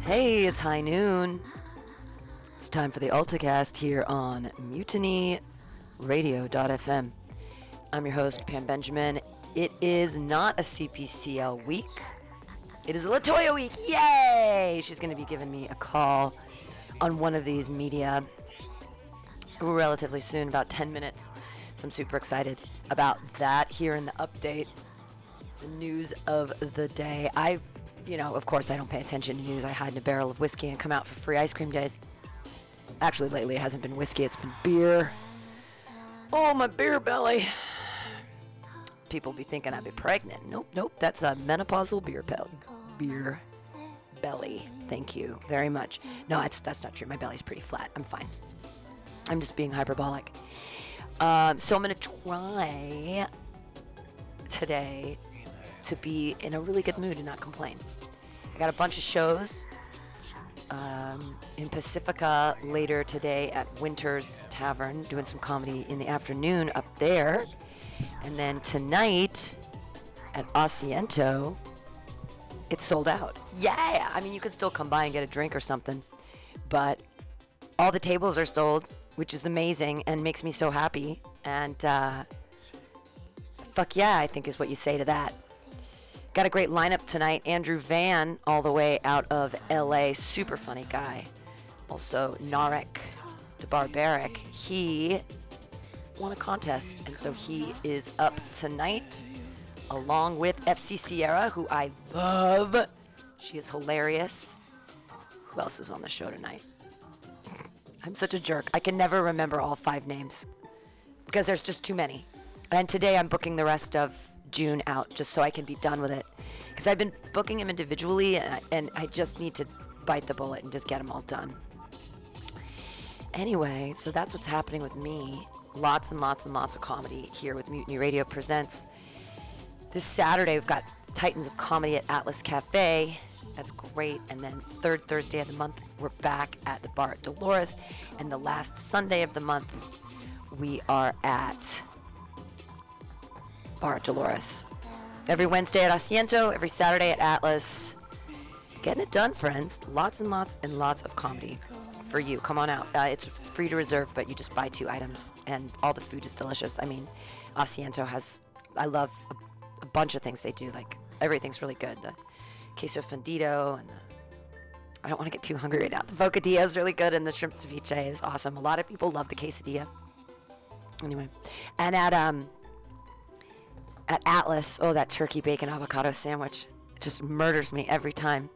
Hey, it's high noon. It's time for the AltaCast here on Mutiny Radio.fm. I'm your host, Pam Benjamin. It is not a CPCL week. It is a Latoya week. Yay! She's going to be giving me a call on one of these media relatively soon, about 10 minutes. So I'm super excited about that here in the update. The news of the day. I, you know, of course, I don't pay attention to news. I hide in a barrel of whiskey and come out for free ice cream days. Actually, lately it hasn't been whiskey, it's been beer. Oh, my beer belly. People be thinking I'd be pregnant. Nope, nope. That's a menopausal beer belly. Beer belly. Thank you very much. No, that's that's not true. My belly's pretty flat. I'm fine. I'm just being hyperbolic. Um, so I'm gonna try today to be in a really good mood and not complain. I got a bunch of shows um, in Pacifica later today at Winter's Tavern, doing some comedy in the afternoon up there. And then tonight at Asiento, it's sold out. Yeah! I mean, you can still come by and get a drink or something, but all the tables are sold, which is amazing and makes me so happy. And uh, fuck yeah, I think is what you say to that. Got a great lineup tonight. Andrew Van, all the way out of LA, super funny guy. Also, Narek the Barbaric. He won a contest, and so he is up tonight along with FC Sierra, who I love. She is hilarious. Who else is on the show tonight? I'm such a jerk. I can never remember all five names because there's just too many. And today I'm booking the rest of June out just so I can be done with it. Because I've been booking them individually and I, and I just need to bite the bullet and just get them all done. Anyway, so that's what's happening with me. Lots and lots and lots of comedy here with Mutiny Radio Presents. This Saturday, we've got Titans of Comedy at Atlas Cafe. That's great. And then third Thursday of the month, we're back at the bar at Dolores. And the last Sunday of the month, we are at Bar at Dolores. Every Wednesday at Asiento, every Saturday at Atlas. Getting it done, friends. Lots and lots and lots of comedy for you. Come on out. Uh, it's free to reserve, but you just buy two items, and all the food is delicious. I mean, Asiento has, I love a, a bunch of things they do. Like, everything's really good. The queso fundido and the I don't want to get too hungry right now. The bocadilla is really good, and the shrimp ceviche is awesome. A lot of people love the quesadilla. Anyway, and at um at Atlas, oh that turkey bacon avocado sandwich just murders me every time.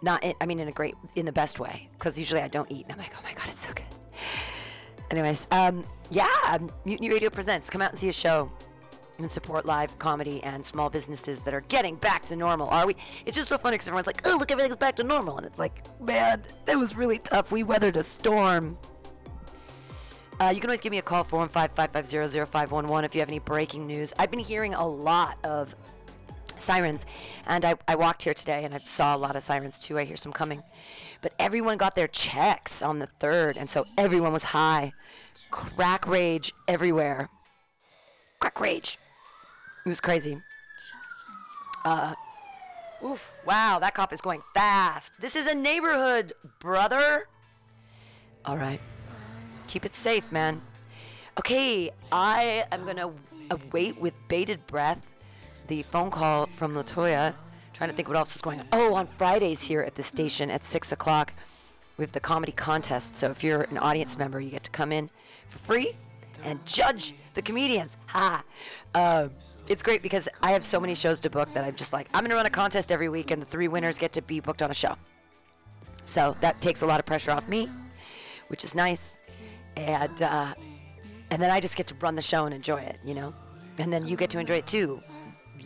Not, in, I mean, in a great, in the best way, because usually I don't eat, and I'm like, oh my god, it's so good. Anyways, um, yeah, Mutiny Radio presents. Come out and see a show and support live comedy and small businesses that are getting back to normal. Are we? It's just so funny because everyone's like, oh, look, everything's back to normal. And it's like, man, that was really tough. We weathered a storm. Uh, you can always give me a call, 415-550-0511, if you have any breaking news. I've been hearing a lot of sirens, and I, I walked here today, and I saw a lot of sirens, too. I hear some coming. But everyone got their checks on the 3rd, and so everyone was high. Crack rage everywhere. Crack rage. It was crazy. Uh, oof. Wow, that cop is going fast. This is a neighborhood, brother. All right. Keep it safe, man. Okay, I am going to await with bated breath the phone call from Latoya. Trying to think what else is going on. Oh, on Fridays here at the station at 6 o'clock, we have the comedy contest. So if you're an audience member, you get to come in for free and judge the comedians. Ha! Uh, it's great because I have so many shows to book that I'm just like, I'm going to run a contest every week, and the three winners get to be booked on a show. So that takes a lot of pressure off me, which is nice. And, uh, and then I just get to run the show and enjoy it, you know? And then you get to enjoy it too,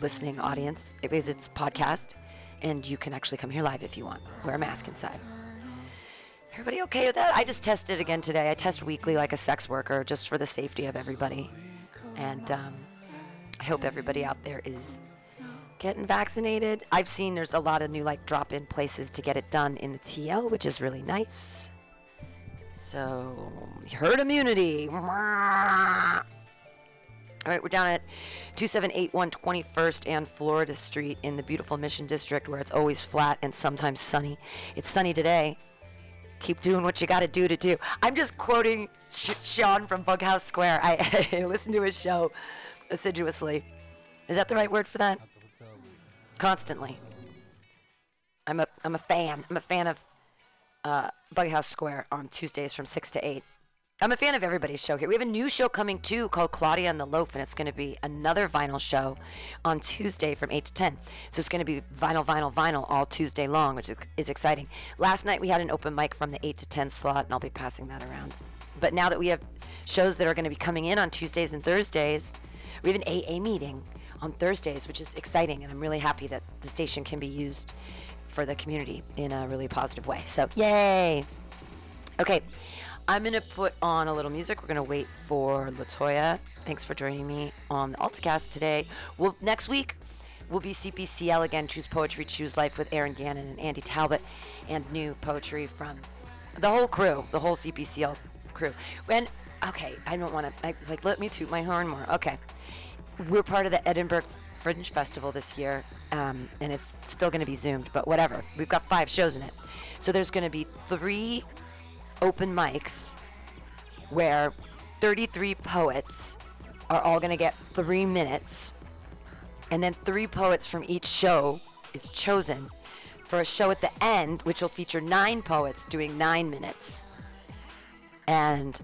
listening audience, because it's podcast, and you can actually come here live if you want. Wear a mask inside. Everybody okay with that? I just tested again today. I test weekly like a sex worker just for the safety of everybody. And um, I hope everybody out there is getting vaccinated. I've seen there's a lot of new like drop-in places to get it done in the TL, which is really nice. So, herd immunity. All right, we're down at 2781 21st and Florida Street in the beautiful Mission District where it's always flat and sometimes sunny. It's sunny today. Keep doing what you got to do to do. I'm just quoting Sh- Sean from Bughouse Square. I, I listen to his show assiduously. Is that the right word for that? Constantly. I'm a I'm a fan. I'm a fan of uh, Bughouse Square on Tuesdays from six to eight. I'm a fan of everybody's show here. We have a new show coming too called Claudia and the Loaf, and it's going to be another vinyl show on Tuesday from 8 to 10. So it's going to be vinyl, vinyl, vinyl all Tuesday long, which is, exciting. Last night we had an open mic from the 8 to 10 slot, and I'll be passing that around. But now that we have shows that are going to be coming in on Tuesdays and Thursdays, we have an AA meeting on Thursdays, which is exciting, and I'm really happy that the station can be used for the community in a really positive way. So, yay! Okay, I'm gonna put on a little music. We're gonna wait for Latoya. Thanks for joining me on the AltaCast today. Well, next week will be CPCL again. Choose Poetry, Choose Life with Aaron Gannon and Andy Talbot, and new poetry from the whole crew, the whole CPCL crew. And okay, I don't want to I was like let me toot my horn more. Okay, we're part of the Edinburgh Fringe Festival this year, um, and it's still going to be zoomed, but whatever. We've got five shows in it, so there's going to be three open mics where 33 poets are all going to get three minutes, and then three poets from each show is chosen for a show at the end, which will feature nine poets doing nine minutes. And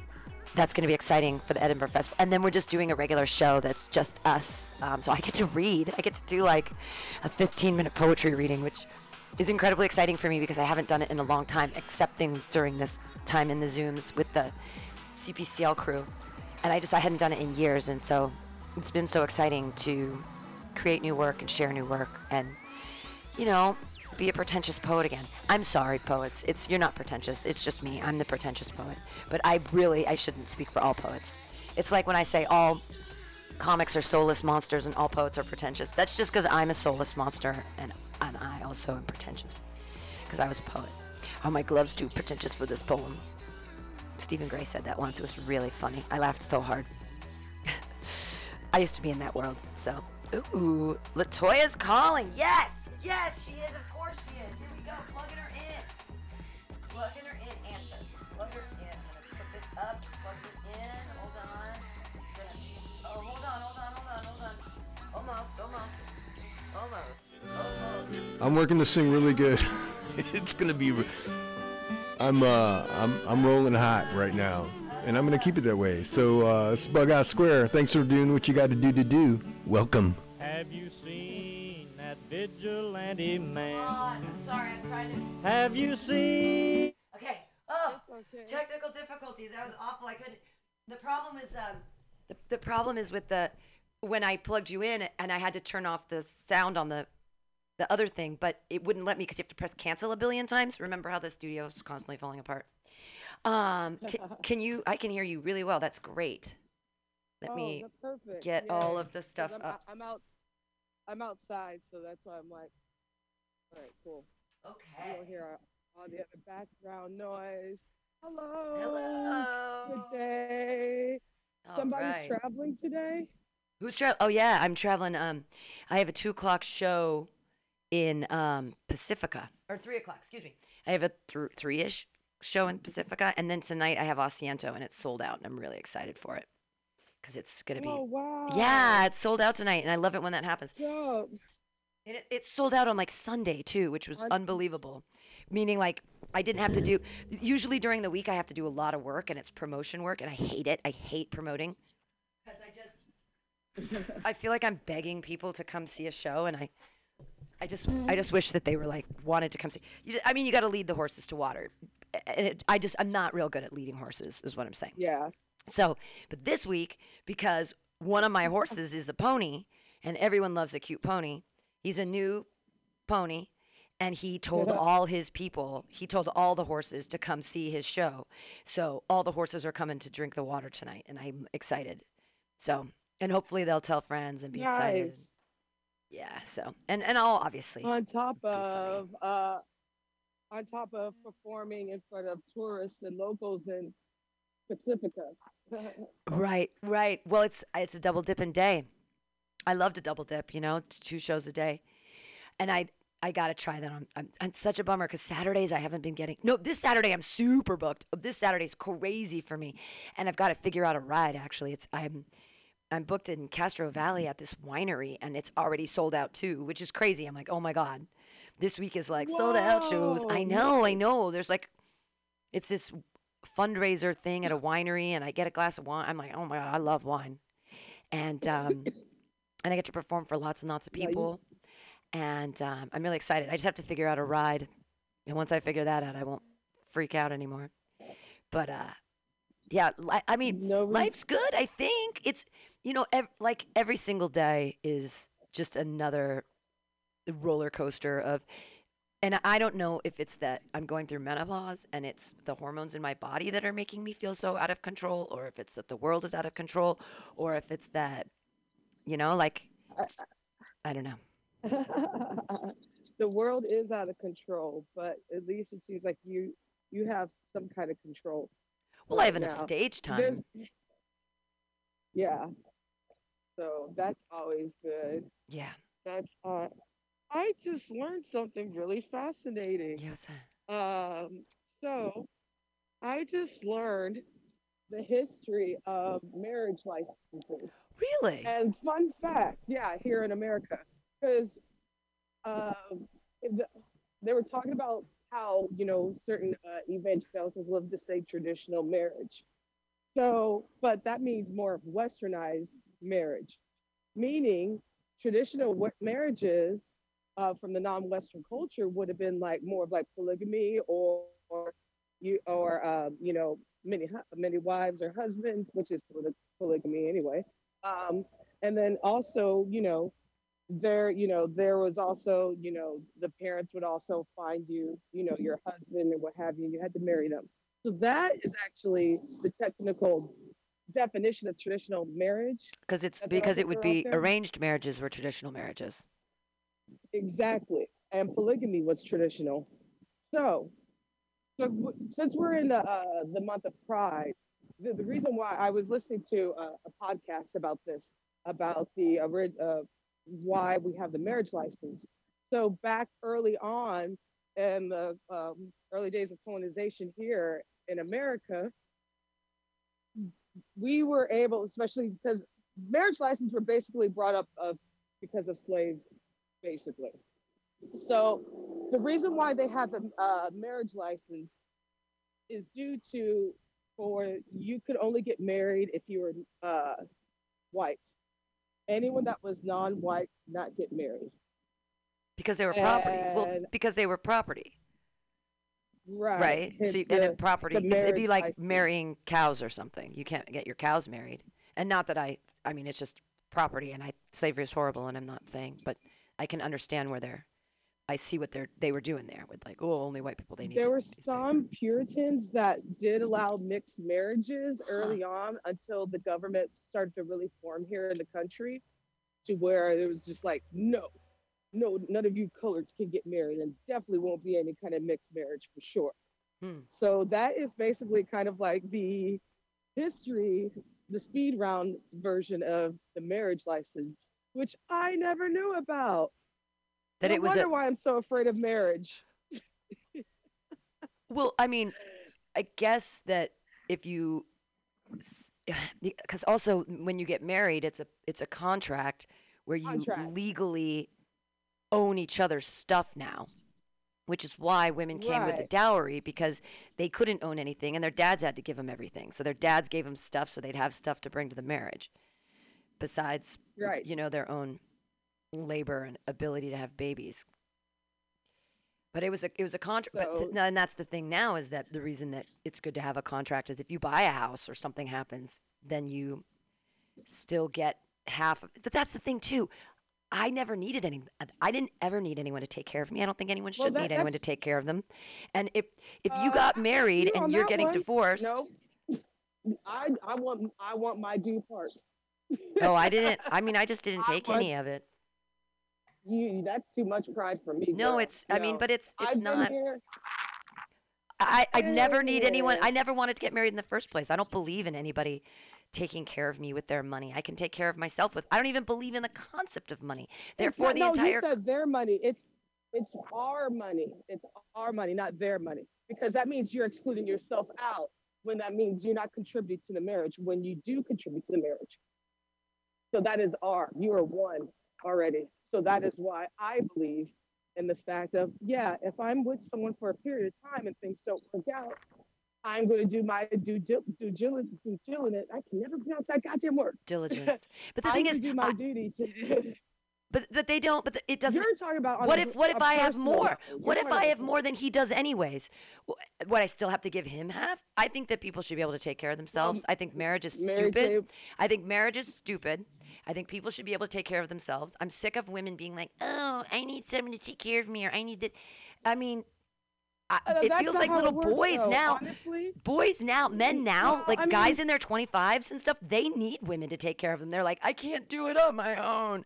that's going to be exciting for the Edinburgh Festival. And then we're just doing a regular show that's just us. Um, so I get to read. I get to do like a 15 minute poetry reading, which is incredibly exciting for me because I haven't done it in a long time, excepting during this time in the Zooms with the CPCL crew. And I just, I hadn't done it in years. And so it's been so exciting to create new work and share new work and, you know, be a pretentious poet again. I'm sorry, poets. It's you're not pretentious. It's just me. I'm the pretentious poet. But I really I shouldn't speak for all poets. It's like when I say all comics are soulless monsters and all poets are pretentious. That's just because I'm a soulless monster and and I also am pretentious because I was a poet. Are my gloves too pretentious for this poem? Stephen Gray said that once. It was really funny. I laughed so hard. I used to be in that world. So, ooh, Latoya's calling. Yes, yes, she is. Of course she is. Here we go. Plugging her in. Plugging her in. Answer. Plug her in. I'm gonna put this up. Plug her in. Hold on. Oh, hold on, hold on, hold on, hold on. Almost, almost, almost, almost. I'm working this thing really good. it's gonna be. I'm uh I'm I'm rolling hot right now, and I'm gonna keep it that way. So uh, it's Bughouse Square. Thanks for doing what you got to do to do. Welcome. Have you seen that vigilante man? I'm sorry, I'm trying to. Have you seen? Okay. Oh, technical difficulties. That was awful. I couldn't. The problem is, um, the, the problem is with the when I plugged you in and I had to turn off the sound on the the other thing, but it wouldn't let me because you have to press cancel a billion times. Remember how the studio is constantly falling apart? Um, can, can you? I can hear you really well. That's great. Let oh, me. get all of the stuff I'm, up. I'm out. I'm outside, so that's why I'm like, all right, cool. You Okay. don't hear all the other background noise. Hello. Hello. Good day. All Somebody's right. traveling today. Who's traveling? Oh yeah, I'm traveling. Um, I have a two o'clock show in um Pacifica or three o'clock. Excuse me. I have a th- three ish show in Pacifica, and then tonight I have Asiento, and it's sold out, and I'm really excited for it because it's gonna be. Oh wow. Yeah, it's sold out tonight, and I love it when that happens. Yeah. And it, it's sold out on like Sunday too, which was unbelievable. Meaning like I didn't have to do. Usually during the week I have to do a lot of work, and it's promotion work, and I hate it. I hate promoting because I just I feel like I'm begging people to come see a show, and I I just I mm-hmm. just wish that they were like wanted to come see. You, I mean, you got to lead the horses to water, and it, I just I'm not real good at leading horses, is what I'm saying. Yeah. So, but this week, because one of my horses is a pony, and everyone loves a cute pony, he's a new pony, and he told Yeah. all his people, he told all the horses to come see his show. So, all the horses are coming to drink the water tonight, and I'm excited. So, and hopefully they'll tell friends and be excited. Yeah, so, and, and I'll obviously. On top of uh, on top of performing in front of tourists and locals and Pacifica. Right, right. Well, it's it's a double dipping day. I love to double dip, you know, two shows a day, and I I gotta try that on. I'm, I'm such a bummer because Saturdays I haven't been getting. No, this Saturday I'm super booked. This Saturday's crazy for me, and I've got to figure out a ride. Actually, it's I'm I'm booked in Castro Valley at this winery, and it's already sold out too, which is crazy. I'm like, oh my god, this week is like sold out shows. I know, I know. There's like, it's this fundraiser thing at a winery, and I get a glass of wine. I'm like, oh my god, I love wine, and um, and I get to perform for lots and lots of Yeah, people, and um, I'm really excited. I just have to figure out a ride, and once I figure that out, I won't freak out anymore. But uh, yeah, li- I mean, No, life's good. I think it's you know, ev- like every single day is just another roller coaster of. And I don't know if it's that I'm going through menopause and it's the hormones in my body that are making me feel so out of control, or if it's that the world is out of control, or if it's that, you know, like, I don't know. the world is out of control, but at least it seems like you you have some kind of control. Well, I have right enough now. stage There's- time. Yeah. So that's always good. Yeah. That's uh I just learned something really fascinating. Yes. Um, so I just learned the history of marriage licenses. Really? And fun fact, yeah, here in America, because um, the- they were talking about how you know certain uh, evangelicals love to say traditional marriage. So, but that means more of westernized marriage, meaning traditional marriages uh, from the non-Western culture would have been like more of like polygamy or, or you or um, you know many many wives or husbands, which is poly- polygamy anyway. Um, and then also, you know, there, you know, there was also, you know, the parents would also find you, you know, your husband and what have you, you had to marry them. So that is actually the technical definition of traditional marriage. Because it's because it would be arranged marriages were traditional marriages. Exactly. And polygamy was traditional. So, so w- since we're in the uh, the month of Pride, the, the reason why I was listening to a, a podcast about this, about the uh, why we have the marriage license. So back early on in the um, early days of colonization here in America, we were able, especially because marriage license were basically brought up of because of slaves basically. So the reason why they had the uh, marriage license is due to for you could only get married if you were uh, white. Anyone that was non-white not get married. Because they were property. Well, because they were property, Right. right? So you, Hence and the- then property. It'd be like license. marrying cows or something. You can't get your cows married. And not that I. I mean, it's just property, and I slavery is horrible, and I'm not saying, but I can understand where they're. I see what they're they were doing there with like, oh, only white people they need. there were papers. some Puritans that did allow mixed marriages early on until the government started to really form here in the country to where it was just like, no, no, none of you coloreds can get married and definitely won't be any kind of mixed marriage for sure. Hmm. So that is basically kind of like the history, the speed round version of the marriage license, which I never knew about. that no it was wonder a, why I'm so afraid of marriage. Well, I mean, I guess that if you, because also when you get married, it's a it's a contract where you Contract. legally own each other's stuff now, which is why women came with the dowry because they couldn't own anything and their dads had to give them everything. So their dads gave them stuff so they'd have stuff to bring to the marriage, besides Right. you know their own labor and ability to have babies. But it was a it was a contract. So- and that's the thing now is that the reason that it's good to have a contract is if you buy a house or something happens, then you still get half. Of, but that's the thing too. I never needed any. I didn't ever need anyone to take care of me. I don't think anyone should Well, that- need anyone to take care of them. And if if you Uh, got married you and you're getting one. divorced, No, I I want I want my due part. oh, I didn't. I mean, I just didn't take any of it. You that's too much pride for me. No, girl. it's. I mean, but it's it's I've not. I, I never need anyone. I never wanted to get married in the first place. I don't believe in anybody taking care of me with their money. I can take care of myself with. I don't even believe in the concept of money. Therefore, not- the no, entire you said their money. It's it's our money. It's our money, not their money. Because that means you're excluding yourself out when that means you're not contributing to the marriage when you do contribute to the marriage. So that is our. You are one already. So that is why I believe in the fact of yeah, if I'm with someone for a period of time and things don't work out, I'm going to do my due due due diligence. Due diligence. I can never pronounce that goddamn word. diligence. But the thing is, do my I- duty to. but but they don't. But it doesn't. You're talking about what a- if what if I have more? What if I have more than he does anyways? What I still have to give him half? I think that people should be able to take care of themselves. Um, I think marriage is stupid. tape- I think marriage is stupid. I think people should be able to take care of themselves. I'm sick of women being like, "Oh, I need someone to take care of me," or "I need this." I mean, I, Uh, it feels like little works, boys though, now. Honestly, Boys now, men now, Well, like I guys mean- in their 25s and stuff, they need women to take care of them. They're like, I can't do it on my own.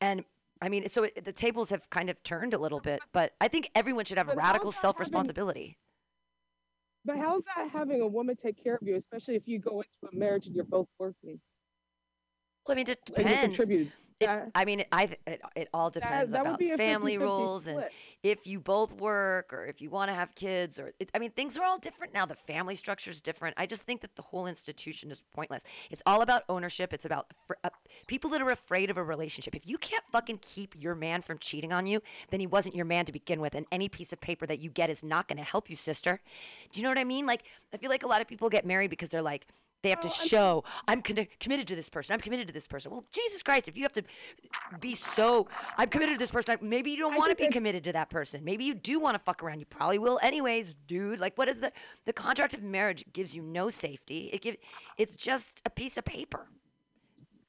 And I mean, so it, the tables have kind of turned a little bit, but I think everyone should have radical self responsibility. but how's that having a woman take care of you, especially if you go into a marriage and you're both working Well, I mean, it depends. Contribute? It, I mean, it, I, it, it all depends that would about family 50-50 rules and if you both work or if you want to have kids or it, I mean, things are all different now. The family structure is different. I just think that the whole institution is pointless. It's all about ownership. It's about fr- uh, people that are afraid of a relationship. If you can't fucking keep your man from cheating on you, then he wasn't your man to begin with. And any piece of paper that you get is not going to help you, sister. Do you know what I mean? Like, I feel like a lot of people get married because they're like, they have to Oh, show I'm con- committed to this person. I'm committed to this person. Well, Jesus Christ, if you have to be so, I'm committed to this person. Maybe you don't want to be committed to that person. Maybe you do want to fuck around. You probably will anyways, dude. Like, what is the the contract of marriage gives you no safety. It give it's just a piece of paper.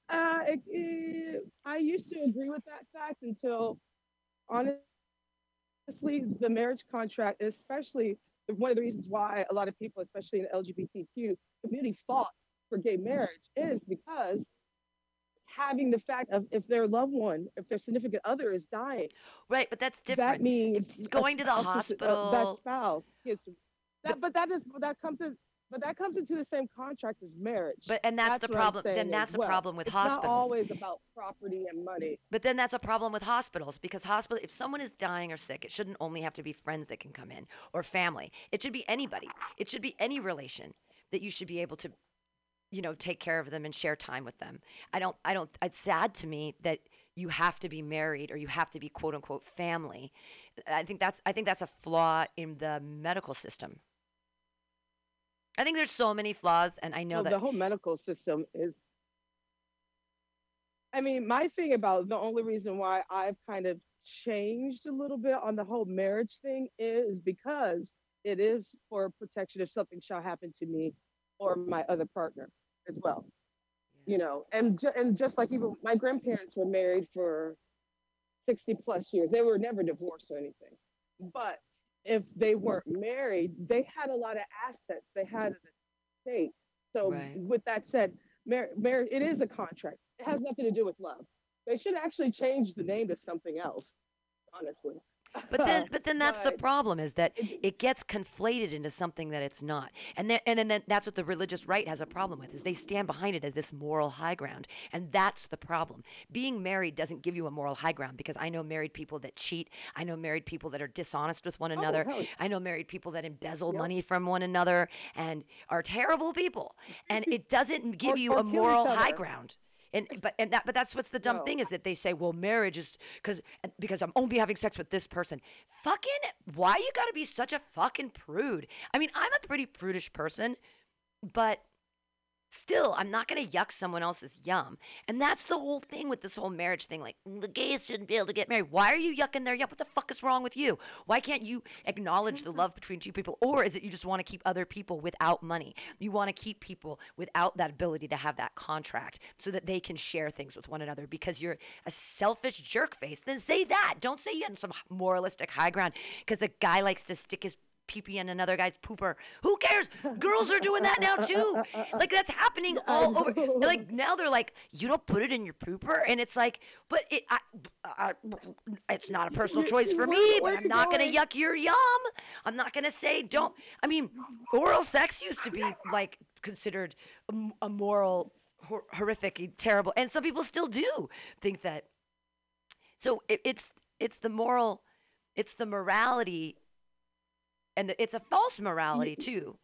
Uh, it, it- I used to agree with that fact until, honestly, the marriage contract, especially one of the reasons why a lot of people, especially in the LGBTQ community, fought for gay marriage is because having the fact of if their loved one, if their significant other is dying, Right, but that's different. that means If a going to the spouse is- uh, hospital- that spouse gets that, but that is that comes in. But that comes into the same contract as marriage. But and that's, the problem. Then that's the well. problem with it's hospitals. not always about property and money. But then that's a problem with hospitals because hospital if someone is dying or sick, it shouldn't only have to be friends that can come in or family. It should be anybody. It should be any relation that you should be able to you know take care of them and share time with them. I don't I don't it's sad to me that you have to be married or you have to be quote unquote family. I think that's I think that's a flaw in the medical system. I think there's so many flaws and I know Well, that the whole medical system is. I mean, my thing about the only reason why I've kind of changed a little bit on the whole marriage thing is because it is for protection if something shall happen to me or my other partner as well. You know, and ju- and just like even my grandparents were married for 60 plus years. They were never divorced or anything. But if they weren't married, they had a lot of assets. They had an estate. So Right. with that said, mar- marriage it is a contract. It has nothing to do with love. They should actually change the name to something else, honestly. But then, but then that's the problem is that it- gets conflated into something that it's not, and then and then, that's what the religious right has a problem with is they stand behind it as this moral high ground, and that's the problem. Being married doesn't give you a moral high ground because I know married people that cheat, I know married people that are dishonest with one oh, another, hell yeah. I know married people that embezzle Yep. money from one another and are terrible people, and it doesn't give Or- you or a moral high ground. And but and that but that's what's the dumb No. thing is that they say well marriage is because because I'm only having sex with this person. Fucking why you got to be such a fucking prude? I mean I'm a pretty prudish person, but still I'm not gonna yuck someone else's yum. And that's the whole thing with this whole marriage thing. Like mm, the gays shouldn't be able to get married. Why are you yucking their yum? What the fuck is wrong with you? Why can't you acknowledge the mm-hmm. love between two people? Or is it you just want to keep other people without money? You want to keep people without that ability to have that contract so that they can share things with one another because you're a selfish jerk face. Then say that. Don't say you're on some moralistic high ground because a guy likes to stick his pee pee in another guy's pooper. Who cares? Girls are doing that now too. Like that's happening all over. Like now they're like, you don't put it in your pooper, and it's like, but it, I, I, it's not a personal choice for me. But I'm not gonna yuck your yum. I'm not gonna say don't. I mean, oral sex used to be like considered a moral, hor- horrific, eh, terrible, and some people still do think that. So it, it's it's the moral, it's the morality, and the, it's a false morality too.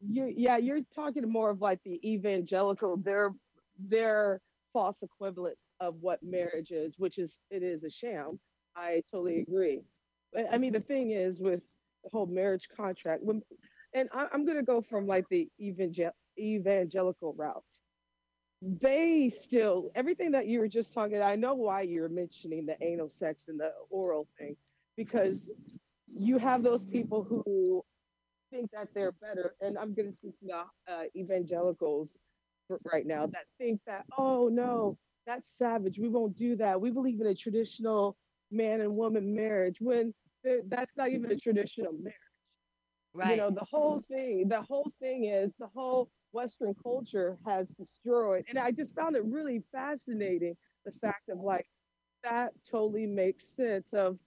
you yeah you're talking more of like the evangelical their their false equivalent of what marriage is which is it is a sham. I totally agree. But i mean the thing is with the whole marriage contract when and I, i'm going to go from like the evangel- evangelical route. They still everything that you were just talking i know why you're mentioning the anal sex and the oral thing because you have those people who think that they're better, and I'm going to speak to the uh, evangelicals right now that think that, oh no, that's savage. We won't do that. We believe in a traditional man and woman marriage when that's not even a traditional marriage. Right. You know, the whole thing, the whole thing is the whole Western culture has destroyed. And I just found it really fascinating the fact of like, that totally makes sense of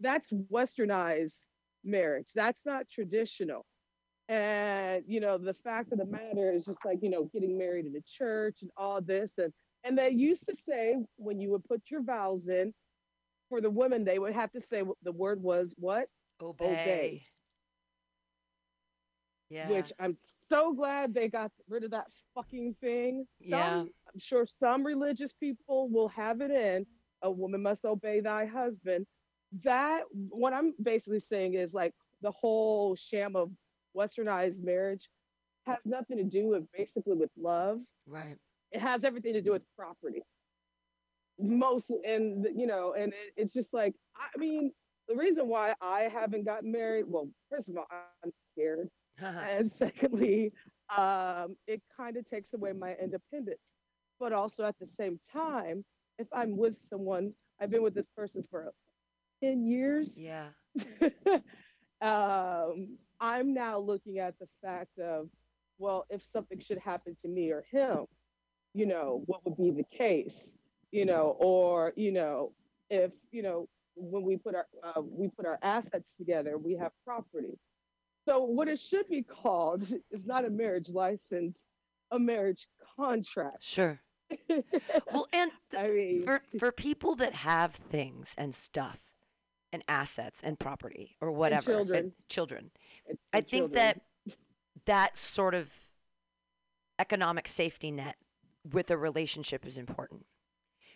that's westernized marriage. That's not traditional. And you know, the fact of the matter is just like, you know, getting married in a church and all this. And and they used to say when you would put your vows in, for the women, they would have to say what the word was what? obey. Yeah. Which I'm so glad they got rid of that fucking thing. Some, Yeah. I'm sure some religious people will have it in a woman must obey thy husband. That what I'm basically saying is like the whole sham of westernized marriage has nothing to do with basically with love. right. It has everything to do with property. Most and you know, and it, it's just like I mean, the reason why I haven't gotten married, well, first of all, I'm scared and secondly, um, it kind of takes away my independence. But also at the same time, if I'm with someone, I've been with this person for 10 years. yeah. um, I'm now looking at the fact of, well, if something should happen to me or him, you know, what would be the case, you know, or, you know, if, you know, when we put our, uh, we put our assets together, we have property. So what it should be called is not a marriage license, a marriage contract. Sure. Well, and th- I mean, for for people that have things and stuff and assets and property or whatever. Children. children. And- i think children. that that sort of economic safety net with a relationship is important.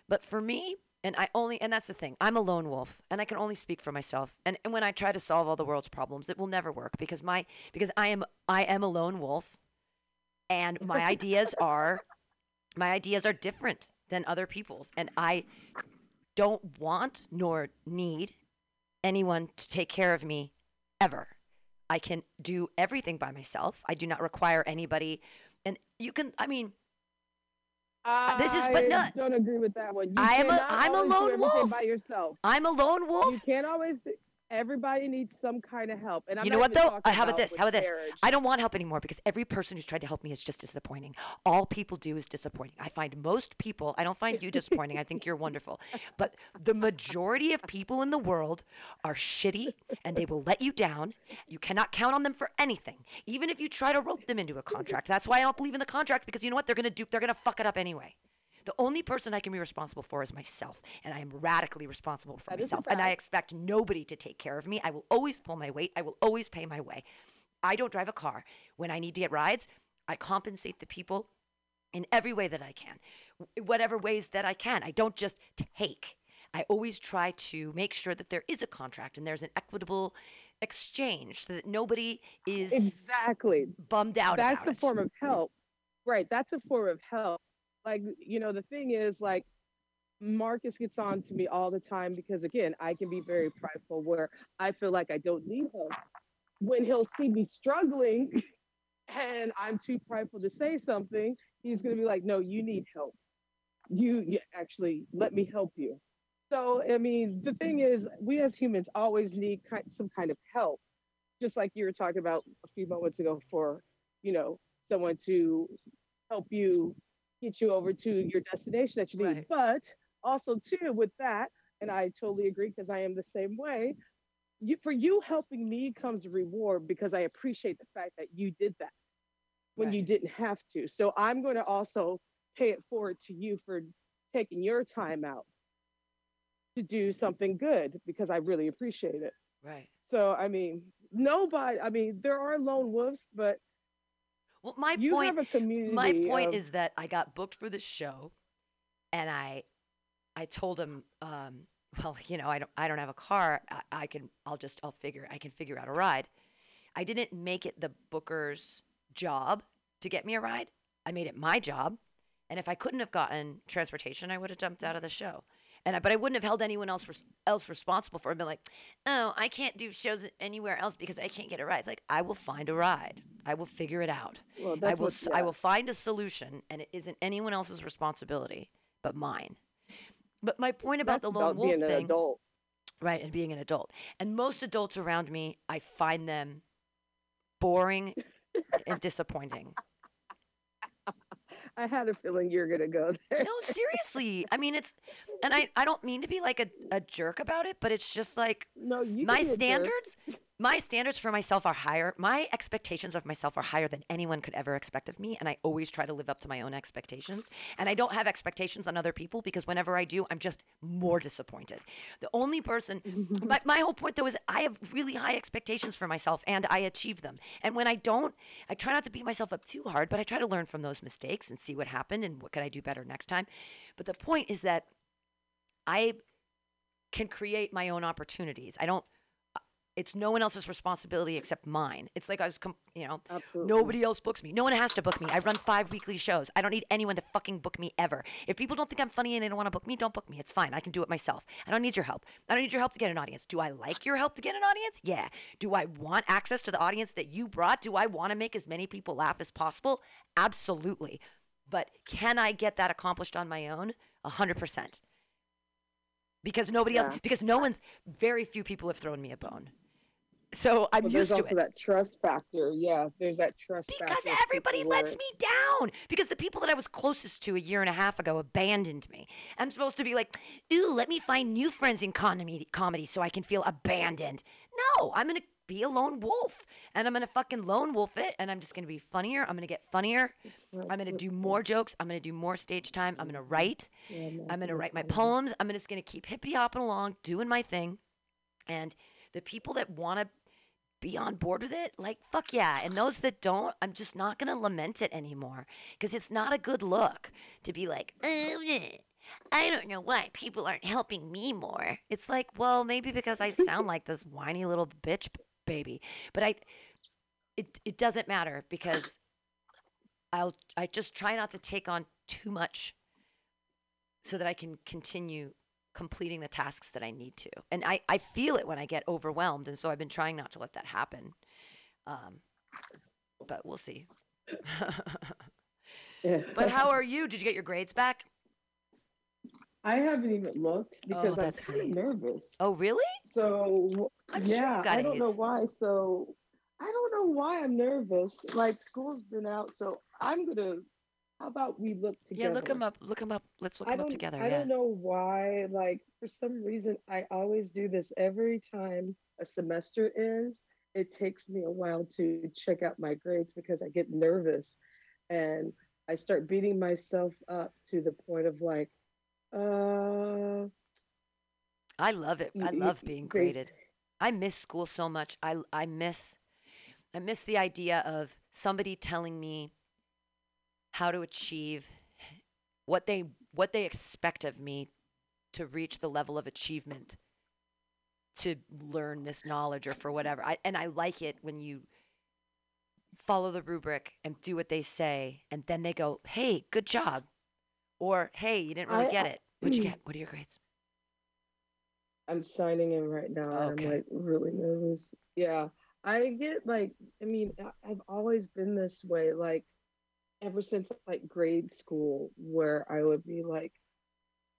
But for me and i only and that's the thing i'm a lone wolf and i can only speak for myself. And, and when i try to solve all the world's problems it will never work because my because i am i am a lone wolf and my ideas are my ideas are different than other people's. And i don't want nor need anyone to take care of me ever i can do everything by myself i do not require anybody and you can i mean this is- but I not- don't agree with that one. You I am a- I'm a lone wolf. by yourself. i'm a lone wolf You can't always. Do, everybody needs some kind of help. And I'm you know what though? Uh, how about about this? How about this? marriage. I don't want help anymore because every person who's tried to help me is just disappointing. All people do is disappointing. I find most people, I don't find you disappointing. I think you're wonderful. But the majority of people in the world are shitty and they will let you down. You cannot count on them for anything, even if you try to rope them into a contract. That's why I don't believe in the contract because you know what? They're going to do, they're going to fuck it up anyway. The only person I can be responsible for is myself, and I am radically responsible for That myself. And I expect nobody to take care of me. I will always pull my weight. I will always pay my way. I don't drive a car. When I need to get rides, I compensate the people in every way that I can, whatever ways that I can. I don't just take. I always try to make sure that there is a contract and there's an equitable exchange so that nobody is exactly. bummed out That's a it. form of help, right? That's a form of help. Like you know, the thing is, like Marcus gets on to me all the time because again, I can be very prideful where I feel like I don't need help. When he'll see me struggling and I'm too prideful to say something, he's gonna be like, "No, you need help. You, you actually let me help you." So I mean, the thing is, we as humans always need some kind of help. just like you were talking about a few moments ago for, you know, someone to help you get you over to your destination that you need. Right. But also too with that, and I totally agree because I am the same way. You, for you helping me comes a reward because I appreciate the fact that you did that when you didn't have to. So I'm going to also pay it forward to you for taking your time out to do something good because I really appreciate it. Right. So I mean, nobody. I mean, there are lone wolves, but Well, my you point have a community. my point of- is that I got booked for this show, and I, I told him, um, well, you know, I don't, I don't have a car. I, I can, I'll just, I'll figure, I can figure out a ride. I didn't make it the booker's job to get me a ride. I made it my job, and if I couldn't have gotten transportation, I would have jumped out of the show. And I, but I wouldn't have held anyone else res- else responsible for it. Been like, oh, I can't do shows anywhere else because I can't get a ride. It's like I will find a ride. I will figure it out. well, I will s I yeah. will find a solution, and it isn't anyone else's responsibility but mine. But my point about That's the lone about wolf being an thing, adult. right, and being an adult, and most adults around me, I find them boring and disappointing. I had a feeling you're gonna go there. No, seriously. I mean, it's, and I I don't mean to be like a, a jerk about it, but it's just like No, you. my standards. jerk. My standards for myself are higher my expectations of myself are higher than anyone could ever expect of me and i always try to live up to my own expectations and i don't have expectations on other people because whenever i do i'm just more disappointed. The only person my, my whole point though is i have really high expectations for myself and i achieve them. And when i don't i try not to beat myself up too hard but i try to learn from those mistakes and see what happened and what could i do better next time. But the point is that i can create my own opportunities. I don't it's no one else's responsibility except mine. It's like I was, com- you know, Absolutely. nobody else books me. No one has to book me. I run five weekly shows. I don't need anyone to fucking book me ever. If people don't think I'm funny and they don't want to book me, don't book me. It's fine. I can do it myself. I don't need your help. I don't need your help to get an audience. Do I like your help to get an audience? Yeah. Do I want access to the audience that you brought? Do I want to make as many people laugh as possible? Absolutely. But can I get that accomplished on my own? A hundred percent. Because nobody else, because no one's, very few people have thrown me a bone. So I'm there's used to also it. that trust factor. Yeah, there's that trust Because everybody lets me down. Because the people that I was closest to a year and a half ago abandoned me. I'm supposed to be like, ooh, let me find new friends in comedy, comedy so I can feel abandoned. No, I'm going to be a lone wolf. And I'm going to fucking lone wolf it. And I'm just going to be funnier. I'm going to get funnier. I'm going to do more jokes. I'm going to do more stage time. I'm going to write. I'm going to write my poems. I'm just going to keep hippity hopping along, doing my thing. And the people that want to be on board with it, like, fuck yeah. And those that don't, I'm just not to lament it anymore because it's not a good look to be like, oh, I don't know why people aren't helping me more. It's like, well, maybe because I sound like this whiny little bitch baby. But I, it, it doesn't matter because I'll, I just try not to take on too much so that I can continue completing the tasks that I need to. And I, I feel it when I get overwhelmed. And so I've been trying not to let that happen. Um, but we'll see. But how are you? Did you get your grades back? I haven't even looked because I'm that's kind of nervous. Oh, really? So I'm sure yeah, got I don't know why. So I don't know why I'm nervous. Like school's been out, so I'm gonna. How about we look together? Yeah, look them up. Look them up. Let's look them up together. I yeah. don't know why. Like for some reason, I always do this every time a semester ends. It takes me a while to check out my grades because I get nervous, and I start beating myself up to the point of like, uh, I love it. I love being graded. I miss school so much. I I miss I miss the idea of somebody telling me how to achieve what they what they expect of me to reach the level of achievement to learn this knowledge or for whatever. I and I like it when you follow the rubric and do what they say and then they go, "Hey, good job." Or, "Hey, you didn't really I- get it. What'd you get? What are your grades?" I'm signing in right now. Okay. I'm like really nervous. Yeah. I get like, I mean, I've always been this way, like ever since like grade school, where I would be like,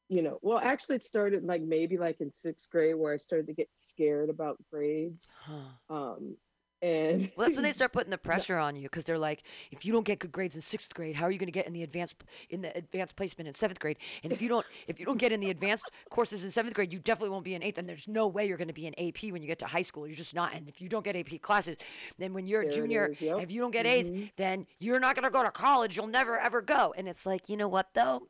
you know, well, actually, it started like maybe like in sixth grade where I started to get scared about grades. Huh. Um, And Well, that's when they start putting the pressure on you because they're like, if you don't get good grades in sixth grade, how are you going to get in the advanced in the advanced placement in seventh grade? And if you don't if you don't get in the advanced courses in seventh grade, you definitely won't be in eighth. And there's no way you're going to be in AP when you get to high school. You're just not. And if you don't get AP classes, then when you're There a junior, is, yep. if you don't get A's, mm-hmm. then you're not going to go to college. You'll never ever go. And it's like, you know what though?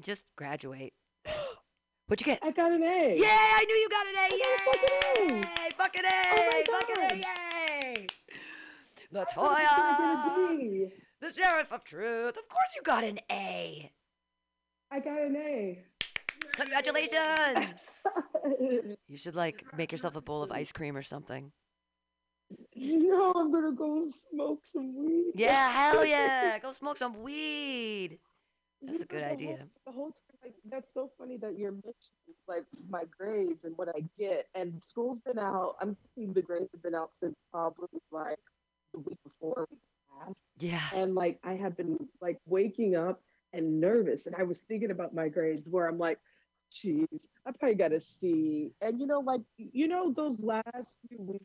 Just graduate. What'd you get? I got an A. Yay! I knew you got an A. Got a fucking A. Yay! Fucking A! Oh my fucking A! Yay! I was gonna get Latoya, the sheriff of truth. Of course, you got an A. I got an A. Congratulations! you should like make yourself a bowl of ice cream or something. you know, I'm gonna go smoke some weed. Yeah, hell yeah! Go smoke some weed. That's You a good idea. Whole, the whole time, like, that's so funny that you're mentioning like my grades and what I get. And school's been out. I'm thinking the grades have been out since probably like the week before. week and a half. Yeah. And like I have been like waking up and nervous, and I was thinking about my grades where I'm like, geez, I probably got a C. And you know, like you know, those last few weeks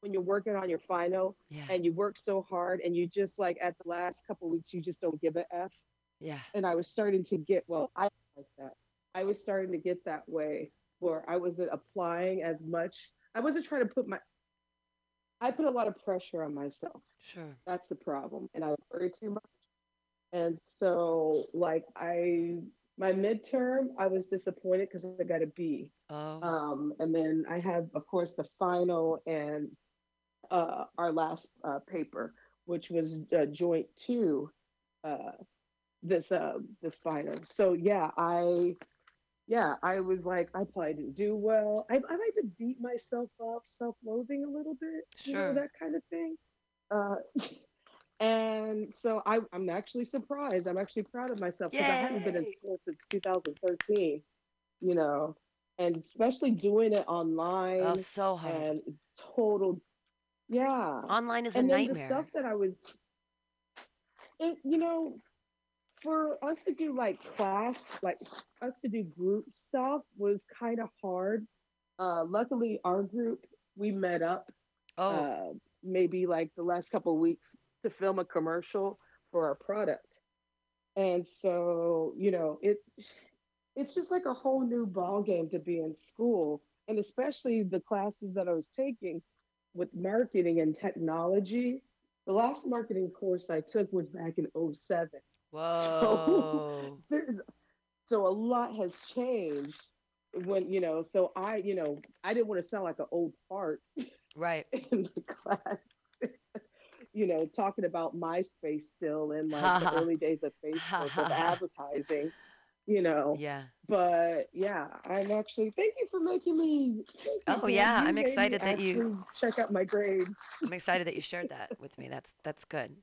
when you're working on your final Yeah. and you work so hard, and you just like at the last couple weeks you just don't give a f Yeah. and I was starting to get well, I like that. I was starting to get that way where I wasn't applying as much. I wasn't trying to put my I put a lot of pressure on myself. Sure. That's the problem. And I worry too much. And so like I my midterm, I was disappointed because I got a B. Oh. Um, and then I have, of course, the final and uh, our last uh, paper, which was uh, joint two, uh, this uh, this final. So yeah, I yeah, I was like, I probably didn't do well. I, I like to beat myself up, self-loathing a little bit, you know, Sure. that kind of thing. Uh, and so I, I'm actually surprised. I'm actually proud of myself because I haven't been in school since 2013, you know, and especially doing it online oh, so hard. and total, yeah. Online is a and then nightmare. the stuff that I was, it, you know, for us to do like class, like us to do group stuff was kind of hard. Uh, luckily, our group we met up oh. uh, maybe like the last couple of weeks to film a commercial for our product. And so, you know, it it's just like a whole new ball game to be in school, and especially the classes that I was taking with marketing and technology. The last marketing course I took was back in 07. Whoa. So There's so a lot has changed when, you know, so I, you know, I didn't want to sound like an old fart right. in the class, you know, talking about MySpace still in like the early days of Facebook of advertising, you know. Yeah. But yeah, I'm actually thank you for making me. Oh, yeah, I'm excited that you- check out my grades. I'm excited that you shared that with me. That's that's good.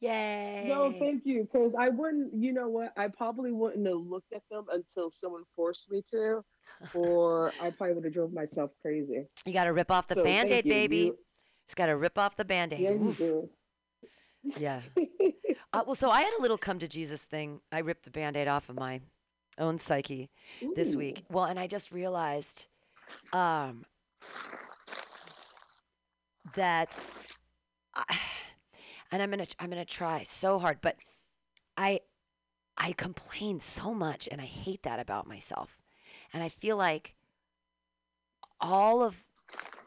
Yay. No, thank you, because I wouldn't. You know what? I probably wouldn't have looked at them until someone forced me to, or I probably would have drove myself crazy. you got to rip off the So, band aid, baby. You- Just got to rip off the band aid. Yeah, you do. Yeah. Uh, well, so I had a little come to Jesus thing. I ripped the band aid off of my own psyche this week. Well, and I just realized um, that, I, and I'm gonna I'm gonna try so hard, but I I complain so much, and I hate that about myself, and I feel like all of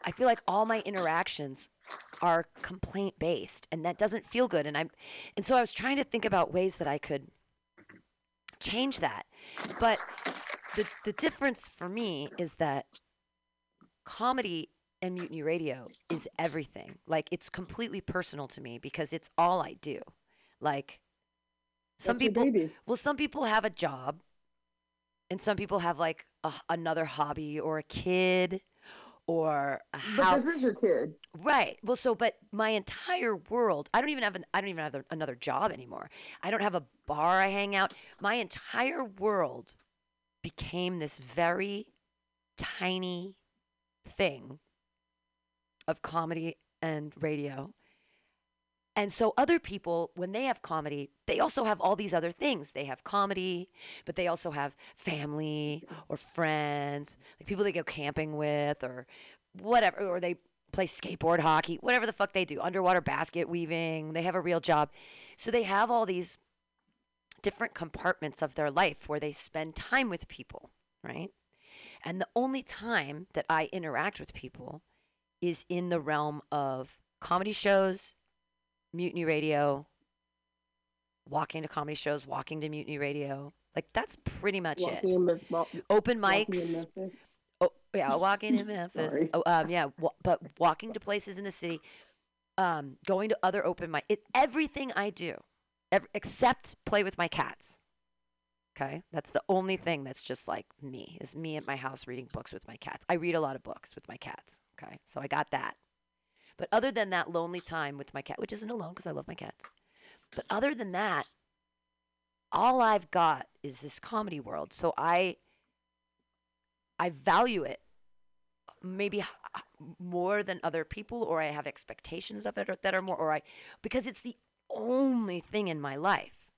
I feel like all my interactions are complaint based and that doesn't feel good and I'm and so I was trying to think about ways that I could change that. But the the difference for me is that comedy and mutiny radio is everything. Like it's completely personal to me because it's all I do. Like some That's people well some people have a job and some people have like a, another hobby or a kid or a But house this is your kid. Right. Well, so but my entire world, I don't even have an I don't even have another job anymore. I don't have a bar I hang out. My entire world became this very tiny thing of comedy and radio. And so other people when they have comedy, they also have all these other things. They have comedy, but they also have family or friends, like people they go camping with or whatever or they play skateboard hockey, whatever the fuck they do, underwater basket weaving. They have a real job. So they have all these different compartments of their life where they spend time with people, right? And the only time that I interact with people is in the realm of comedy shows, mutiny radio, walking to comedy shows, walking to mutiny radio. Like that's pretty much Walking it. in Mem- wa- Open mics. Oh yeah, walking in Memphis. Oh, um, yeah, wa- but walking to places in the city, um, going to other open mic. It, everything I do, ev- except play with my cats. Okay, that's the only thing that's just like me is me at my house reading books with my cats. I read a lot of books with my cats. Okay, so I got that. But other than that lonely time with my cat, which isn't alone because I love my cats. But other than that, all I've got is this comedy world. So I I value it maybe more than other people or I have expectations of it or, that are more or I because it's the only thing in my life.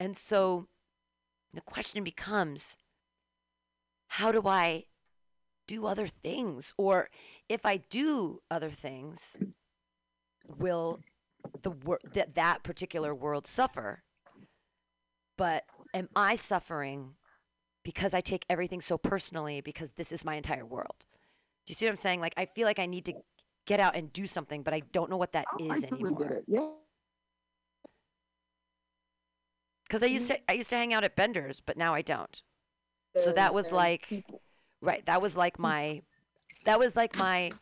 And so the question becomes how do I do other things or if I do other things will the wor- that that particular world suffer but am I suffering because I take everything so personally because this is my entire world? Do you see what I'm saying? Like I feel like I need to get out and do something, but I don't know what that Oh, is totally anymore. Yeah. Because I used Mm-hmm. to I used to hang out at Bender's, but now I don't. So that was like- Right. That was like my that was like my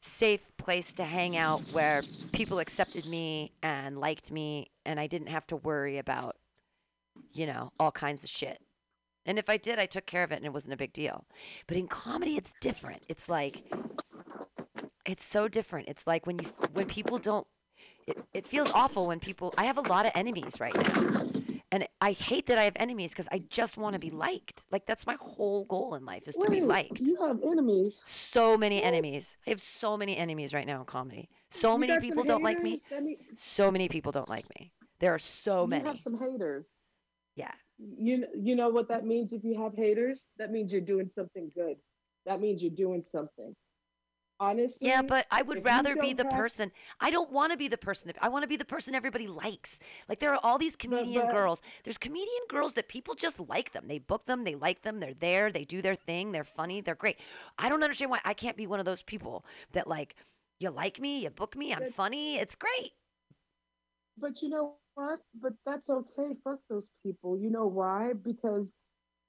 safe place to hang out where people accepted me and liked me and I didn't have to worry about you know, all kinds of shit. And if I did, I took care of it and it wasn't a big deal. But in comedy it's different. It's like it's so different. It's like when you when people don't it, it feels awful when people I have a lot of enemies right now. And I hate that I have enemies because I just want to be liked. Like that's my whole goal in life is to be liked. You have enemies. So many What? enemies. I have so many enemies right now in comedy. So You many people don't like me. haters? So many people don't like me. There are so you many. You have some haters. Yeah. You you know what that means if you have haters? That means you're doing something good. That means you're doing something. Honestly. Yeah, but I would rather be the have- person. I don't want to be the person that I want to be the person everybody likes. Like there are all these comedian but- girls. There's comedian girls that people just like them. They book them, they like them, they're there, they do their thing, they're funny, they're great. I don't understand why I can't be one of those people that like you like me, you book me, I'm funny, it's great. But you know what? But that's okay. Fuck those people. You know why? Because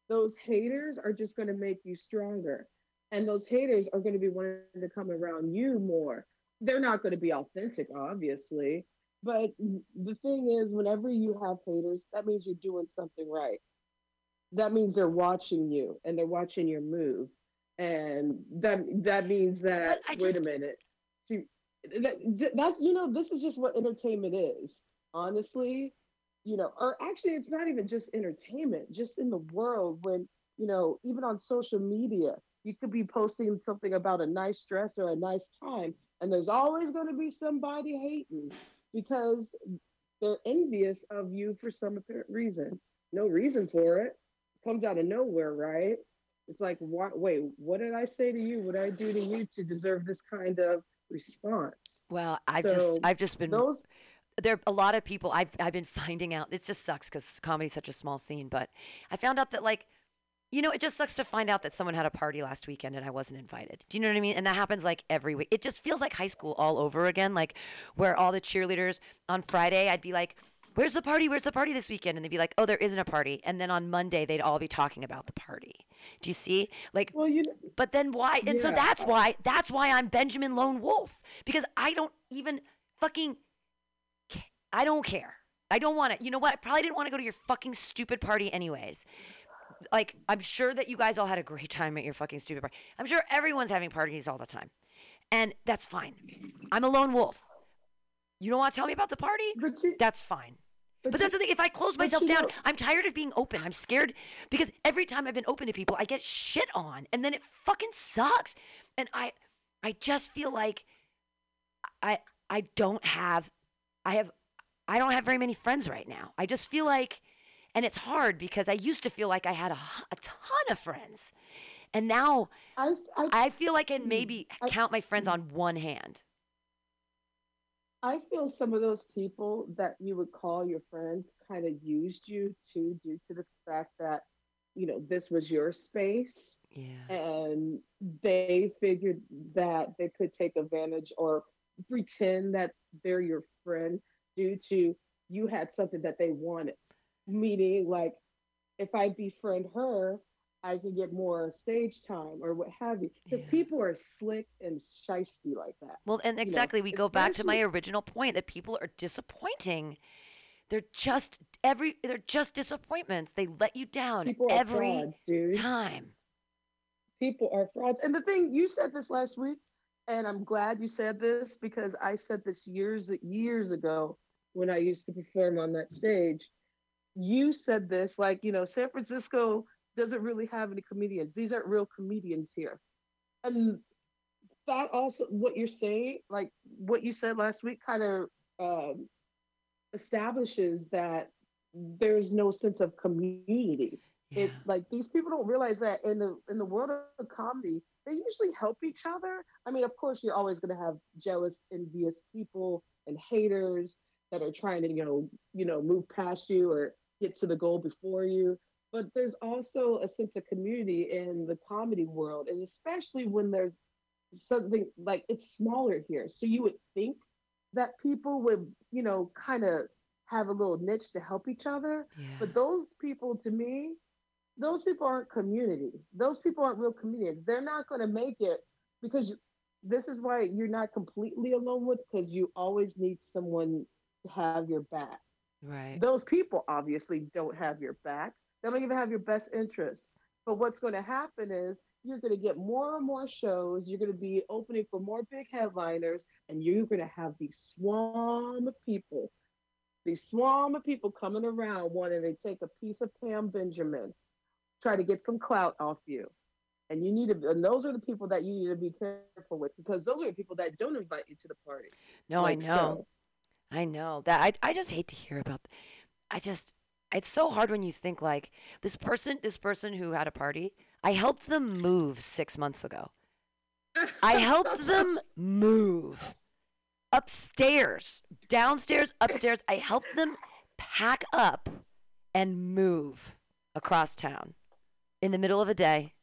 those haters are just going to make you stronger. And those haters are going to be wanting to come around you more. They're not going to be authentic, obviously. But the thing is, whenever you have haters, that means you're doing something right. That means they're watching you and they're watching your move. And that that means that wait just- a minute. See that, that you know, this is just what entertainment is honestly you know or actually it's not even just entertainment just in the world when you know even on social media you could be posting something about a nice dress or a nice time and there's always going to be somebody hating because they're envious of you for some apparent reason no reason for it comes out of nowhere right it's like what wait what did i say to you what did i do to you to deserve this kind of response Well, I've So, just I've just been those there are a lot of people I've I've been finding out. It just sucks because comedy's such a small scene. But I found out that like, you know, it just sucks to find out that someone had a party last weekend and I wasn't invited. Do you know what I mean? And that happens like every week. It just feels like high school all over again. Like where all the cheerleaders on Friday, I'd be like. Where's the party? Where's the party this weekend? And they'd be like, "Oh, there isn't a party." And then on Monday, they'd all be talking about the party. Do you see? Like, well you but then why? And so that's why that's why I'm Benjamin Lone Wolf because I don't even fucking I don't care. I don't want to. You know what? I probably didn't want to go to your fucking stupid party anyways. Like I'm sure that you guys all had a great time at your fucking stupid party. I'm sure everyone's having parties all the time. And that's fine. I'm a lone wolf. You don't want to tell me about the party? But you, That's fine. But you- that's the thing. If I close myself down, know- I'm tired of being open. I'm scared because every time I've been open to people, I get shit on, and then it fucking sucks. And I, I just feel like I, I don't have, I have, I don't have very many friends right now. I just feel like, and it's hard because I used to feel like I had a, a ton of friends, And now I I feel like I can Mm, maybe I- count my friends on one hand. I feel some of those people that you would call your friends kind of used you too, due to the fact that, you know, this was your space Yeah. and they figured that they could take advantage or pretend that they're your friend due to you had something that they wanted. Meaning, like, if I befriend her, I can get more stage time or what have you. Because Yeah. people are slick and shisty like that. Well, and know, exactly, we go back to my original point that people are disappointing. They're just every they're just disappointments. They let you down every frauds, time. people are frauds. And the thing you said this last week, and I'm glad you said this because I said this years years ago when I used to perform on that stage. You said this like, you know, San Francisco doesn't really have any comedians. These aren't real comedians here. And that also what you're saying, like what you said last week kind of um, establishes that there's no sense of community Yeah. it like these people don't realize that in the in the world of comedy they usually help each other i mean of course you're always going to have jealous envious people and haters that are trying to you know you know move past you or get to the goal before you but there's also a sense of community in the comedy world and especially when there's something like it's smaller here so you would think that people would you know kind of have a little niche to help each other yeah. but those people, to me, those people aren't community. Those people aren't real comedians. They're not going to make it because you- this is why you're not completely alone with because you always need someone to have your back. Right. Those people obviously don't have your back. They don't even have your best interest. But what's going to happen is you're going to get more and more shows. You're going to be opening for more big headliners, and you're going to have these swarm of people, these swarm of people coming around wanting to take a piece of Pam Benjamin, try to get some clout off you. And you need to, and those are the people that you need to be careful with because those are the people that don't invite you to the parties. No, Like I know. so. I know that I I just hate to hear about I just it's so hard when you think like this person this person who had a party, I helped them move 6 months ago. I helped them move upstairs, downstairs, upstairs. I helped them pack up and move across town in the middle of a day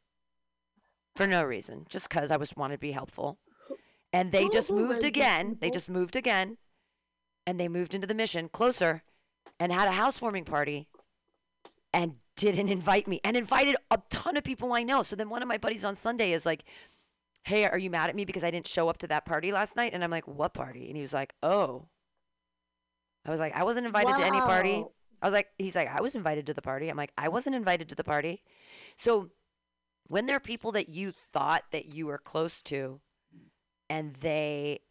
for no reason, just cuz I was wanted to be helpful. And they just moved again. They people? just moved again. And they moved into the mission closer and had a housewarming party and didn't invite me and invited a ton of people I know. So then one of my buddies on Sunday is like, Hey, are you mad at me because I didn't show up to that party last night? And I'm like, What party? And he was like, Oh. I was like, I wasn't invited to any party. I was like, he's like, I was invited to the party. I'm like, I wasn't invited to the party. So when there are people that you thought that you were close to and they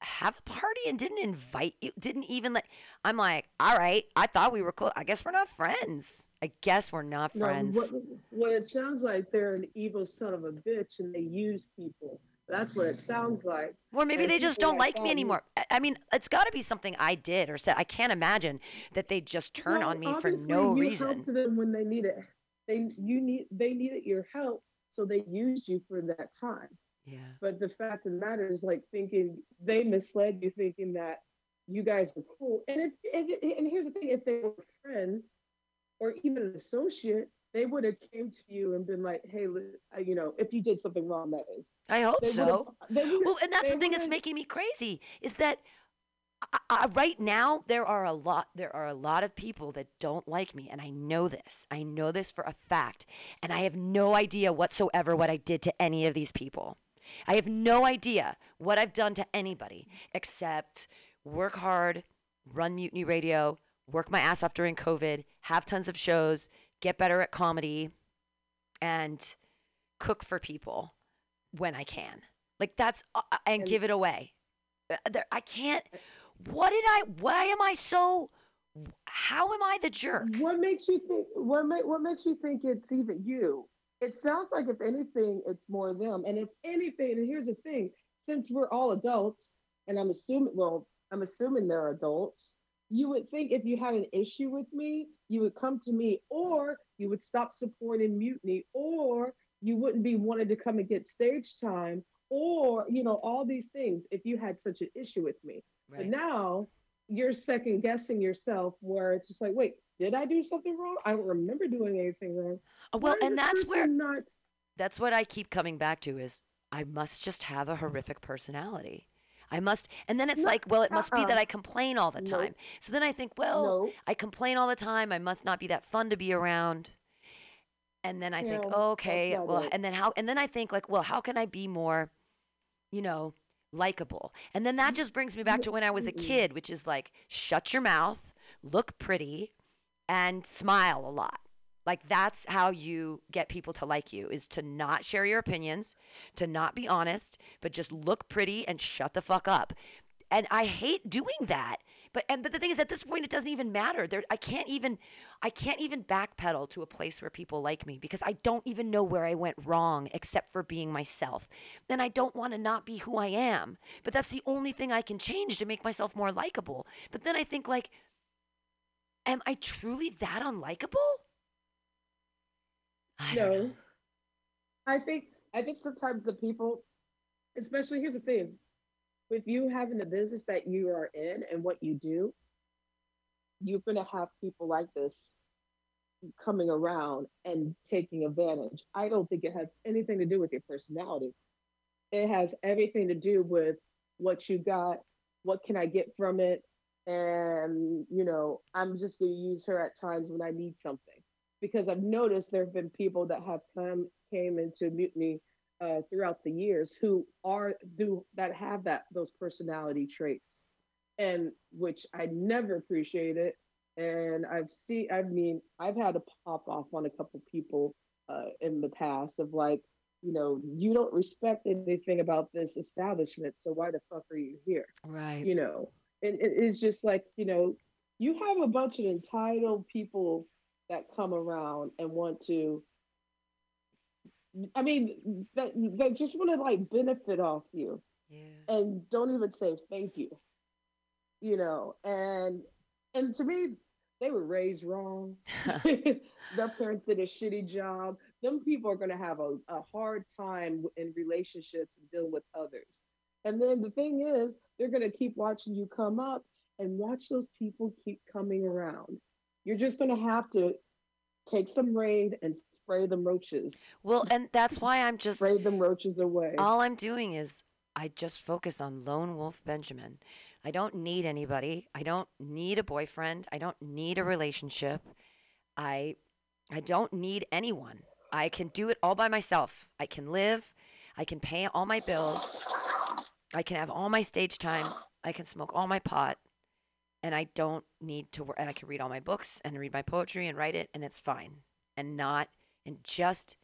have a party and didn't invite you, didn't even let, I'm like, all right, I thought we were close. I guess we're not friends. I guess we're not No, friends. what, what it sounds like they're an evil son of a bitch and they use people. That's what it sounds like. Or maybe and they just don't like me you- anymore. I- I mean, it's got to be something I did or said. I can't imagine that they just turn Well, on me for no you reason. helped them when they needed they you need they needed your help, so they used you for that time. Yeah. But the fact of the matter is, like thinking they misled you, thinking that you guys were cool. And it's and, and here's the thing: if they were a friend or even an associate, they would have came to you and been like, "Hey, uh, you know, if you did something wrong, that is." I hope They so. would've- they would've- Well, and that's the thing that's making me crazy is that I, I, right now there are a lot there are a lot of people that don't like me, and I know this. I know this for a fact, and I have no idea whatsoever what I did to any of these people. I have no idea what I've done to anybody except work hard, run Mutiny Radio, work my ass off during COVID, have tons of shows, get better at comedy, and cook for people when I can. Like that's uh, uh, and, And- give it away. Uh, There, I can't. What did I? Why am I so? How am I the jerk? What makes you think? What make, What makes you think it's even you? It sounds like if anything, it's more them. And if anything, and here's the thing: since we're all adults, and I'm assuming, well, I'm assuming they're adults, you would think if you had an issue with me, you would come to me, or you would stop supporting mutiny, or you wouldn't be wanting to come and get stage time or you know all these things if you had such an issue with me but now you're second guessing yourself where it's just like wait did i do something wrong i don't remember doing anything wrong Uh, well, and that's where not that's what I keep coming back to is I must just have a horrific personality. I must, and then it's No, like, well, it must be that uh-uh. I complain all the Nope. time. So then I think, well, no I complain all the time. I must not be that fun to be around. And then I think, oh, okay, well, it. and then how, and then I think, like, well, how can I be more, you know, likable? And then that just brings me back to when I was a kid, which is like, shut your mouth, look pretty, and smile a lot. Like that's how you get people to like you is to not share your opinions, to not be honest, but just look pretty and shut the fuck up. And I hate doing that. But and but the thing is at this point it doesn't even matter. There I can't even I can't even backpedal to a place where people like me because I don't even know where I went wrong except for being myself. And I don't want to not be who I am. But that's the only thing I can change to make myself more likable. But then I think like am I truly that unlikable? I no. i think i think sometimes the people especially here's the thing. With you having the business that you are in and what you do you're going to have people like this coming around and taking advantage. I don't think it has anything to do with your personality. It has everything to do with what you got what can i get from it and you know i'm just going to use her at times when i need something. Because i've noticed there have been people that have come came into mutiny uh, throughout the years who are do that have that those personality traits. And which i never appreciated. And i've seen i mean i've had to pop off on a couple people uh, in the past of like you know you don't respect anything about this establishment so why the fuck are you here? Right. you know and it is just like you know you have a bunch of entitled people that come around and want to i mean that they just want to like benefit off you. Yeah. and don't even say thank you you know and and to me they were raised wrong. Their parents did a shitty job. Them people are going to have a, a hard time in relationships and dealing with others and then the thing is they're going to keep watching you come up and watch those people keep coming around you're just going to have to take some raid and spray them roaches Well, and that's why I'm just spray them roaches away all I'm doing is I just focus on Lone Wolf Benjamin. I don't need anybody. I don't need a boyfriend. I don't need a relationship. I I don't need anyone. I can do it all by myself. I can live. I can pay all my bills. I can have all my stage time. I can smoke all my pot. And I don't need to work. And I can read all my books and read my poetry and write it, and it's fine. And not, and just,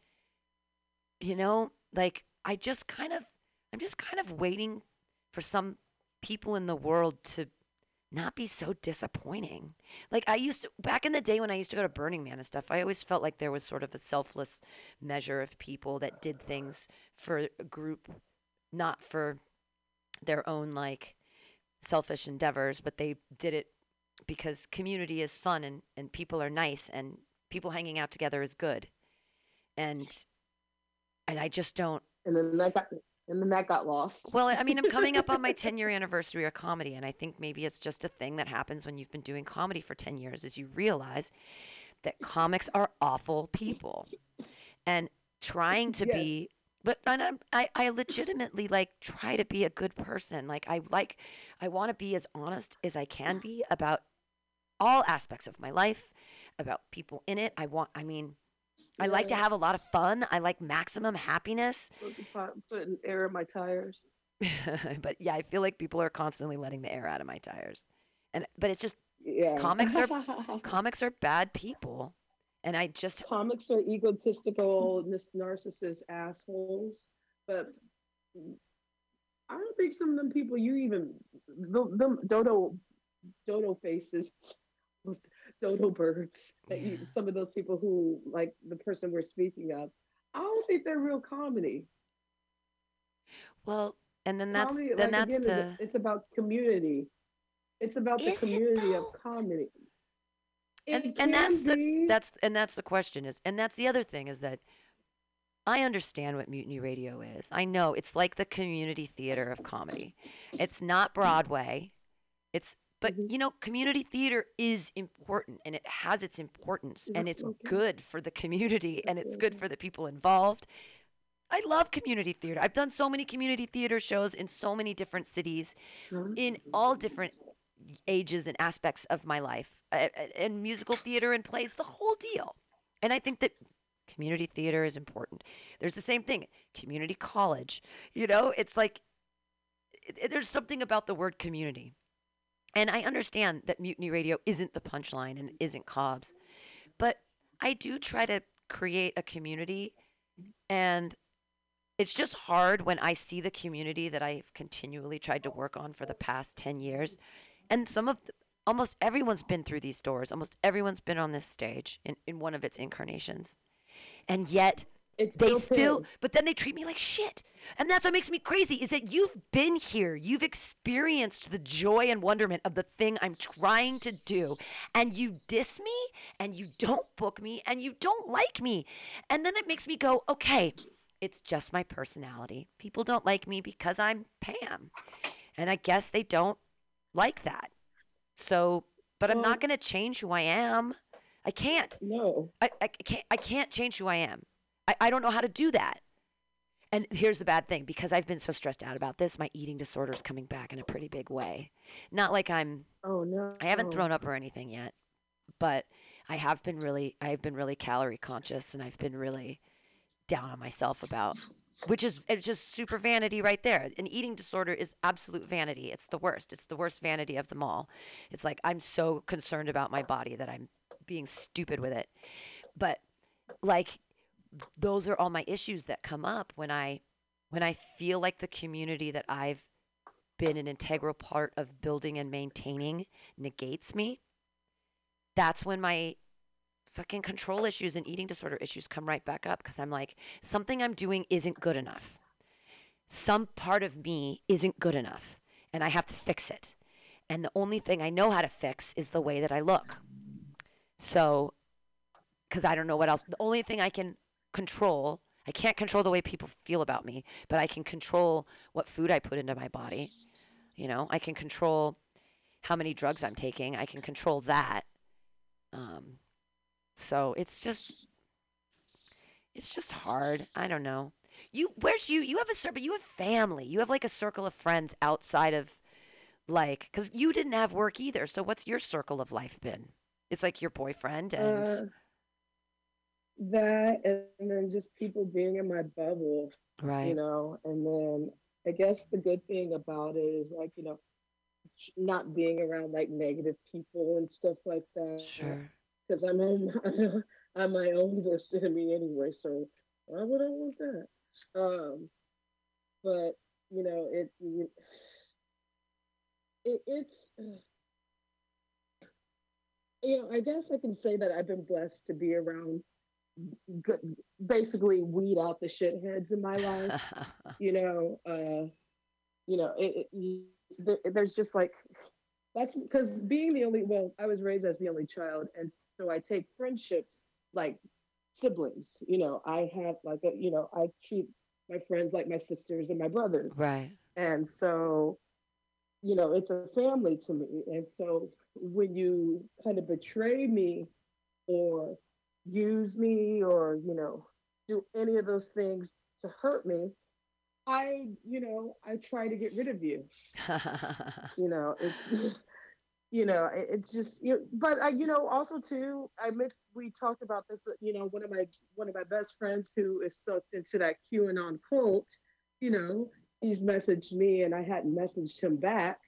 you know, like I just kind of, I'm just kind of waiting for some people in the world to not be so disappointing. Like I used to back in the day when I used to go to Burning Man and stuff, I always felt like there was sort of a selfless measure of people that did things for a group, not for their own like selfish endeavors, but they did it because community is fun and, and people are nice and people hanging out together is good. And and I just don't and then that got and then that got lost well, I mean, I'm coming up on my 10 year anniversary of comedy, and I think maybe it's just a thing that happens when you've been doing comedy for 10 years is you realize that comics are awful people. And trying to Yes. be but I'm, I, I legitimately like try to be a good person. Like I like I want to be as honest as I can be about all aspects of my life, about people in it. I want I mean I like to have a lot of fun. I like maximum happiness. Put- putting air in my tires but yeah, I feel like people are constantly letting the air out of my tires. And but it's just yeah Comics are- comics are bad people. And I just comics are egotistical narcissist assholes but i don't think some of them people you even the- them dodo dodo faces dodo birds that you, some of those people who like the person we're speaking of i don't think they're real comedy. Well, and then that's comedy then like that's again the it's about community. It's about the Is community of comedy and and that's can the that's and that's the question is and that's the other thing is that I understand what Mutiny Radio is. I know it's like the community theater of comedy. It's not Broadway. It's but Mhm. you know, community theater is important and it has its importance and it's okay. good for the community and it's good for the people involved. I love community theater. I've done so many community theater shows in so many different cities in all different ages and aspects of my life a- a- and musical theater and plays the whole deal. And i think that community theater is important. There's the same thing community college. You know it's like it- there's something about the word community. And i understand that mutiny radio isn't the punchline and isn't Cobb's but i do try to create a community. And it's just hard when I see the community that I've continually tried to work on for the past 10 years. And some of, the, almost everyone's been through these doors. Almost everyone's been on this stage in, in one of its incarnations. And yet, It's they built still, but then they treat me like shit. And that's what makes me crazy is that you've been here. You've experienced the joy and wonderment of the thing I'm trying to do. And you diss me and you don't book me and you don't like me. And then it makes me go, okay, it's just my personality. People don't like me because I'm Pam. And I guess they don't like that. So, but I'm not going to change who I am. I can't. No. I, I can't I can't change who I am. I, I don't know how to do that. And here's the bad thing because I've been so stressed out about this, my eating disorder is coming back in a pretty big way. Not like I'm Oh no. I haven't thrown up or anything yet, but I have been really I've been really calorie conscious and I've been really down on myself about which is it's just super vanity right there. An eating disorder is absolute vanity. It's the worst. It's the worst vanity of them all. It's like I'm so concerned about my body that I'm being stupid with it. But like those are all my issues that come up when I when I feel like the community that I've been an integral part of building and maintaining negates me. That's when my fucking control issues and eating disorder issues come right back up because I'm like, something I'm doing isn't good enough. Some part of me isn't good enough and I have to fix it. And the only thing I know how to fix is the way that I look. So, because I don't know what else, the only thing I can control, I can't control the way people feel about me, but I can control what food I put into my body. You know, I can control how many drugs I'm taking. I can control that. So it's just, it's just hard. I don't know. You, where's you? You have a circle. You have family. You have like a circle of friends outside of, like, because you didn't have work either. So what's your circle of life been? It's like your boyfriend and Uh, that and then just people being in my bubble, right. you know, and then I guess the good thing about it is like, you know, not being around like negative people and stuff like that. Sure. Because I'm on I'm my own worst enemy anyway, so why would I want that? Um, but you know, it, it it's you know, I guess I can say that I've been blessed to be around basically weed out the shitheads in my life. you know, uh, you know, it, it, there's just like that's because being the only well, I was raised as the only child, and so I take friendships like siblings. You know, I have like a, you know, I treat my friends like my sisters and my brothers, right. and so you know, it's a family to me. And so when you kind of betray me or use me or, you know, do any of those things to hurt me, I, you know, I try to get rid of you. You know, it's, you know, it- it's just, you know, but I, you know, also too, I meant we talked about this. You know, one of my one of my best friends who is sucked into that QAnon cult. You know, he's messaged me and I hadn't messaged him back.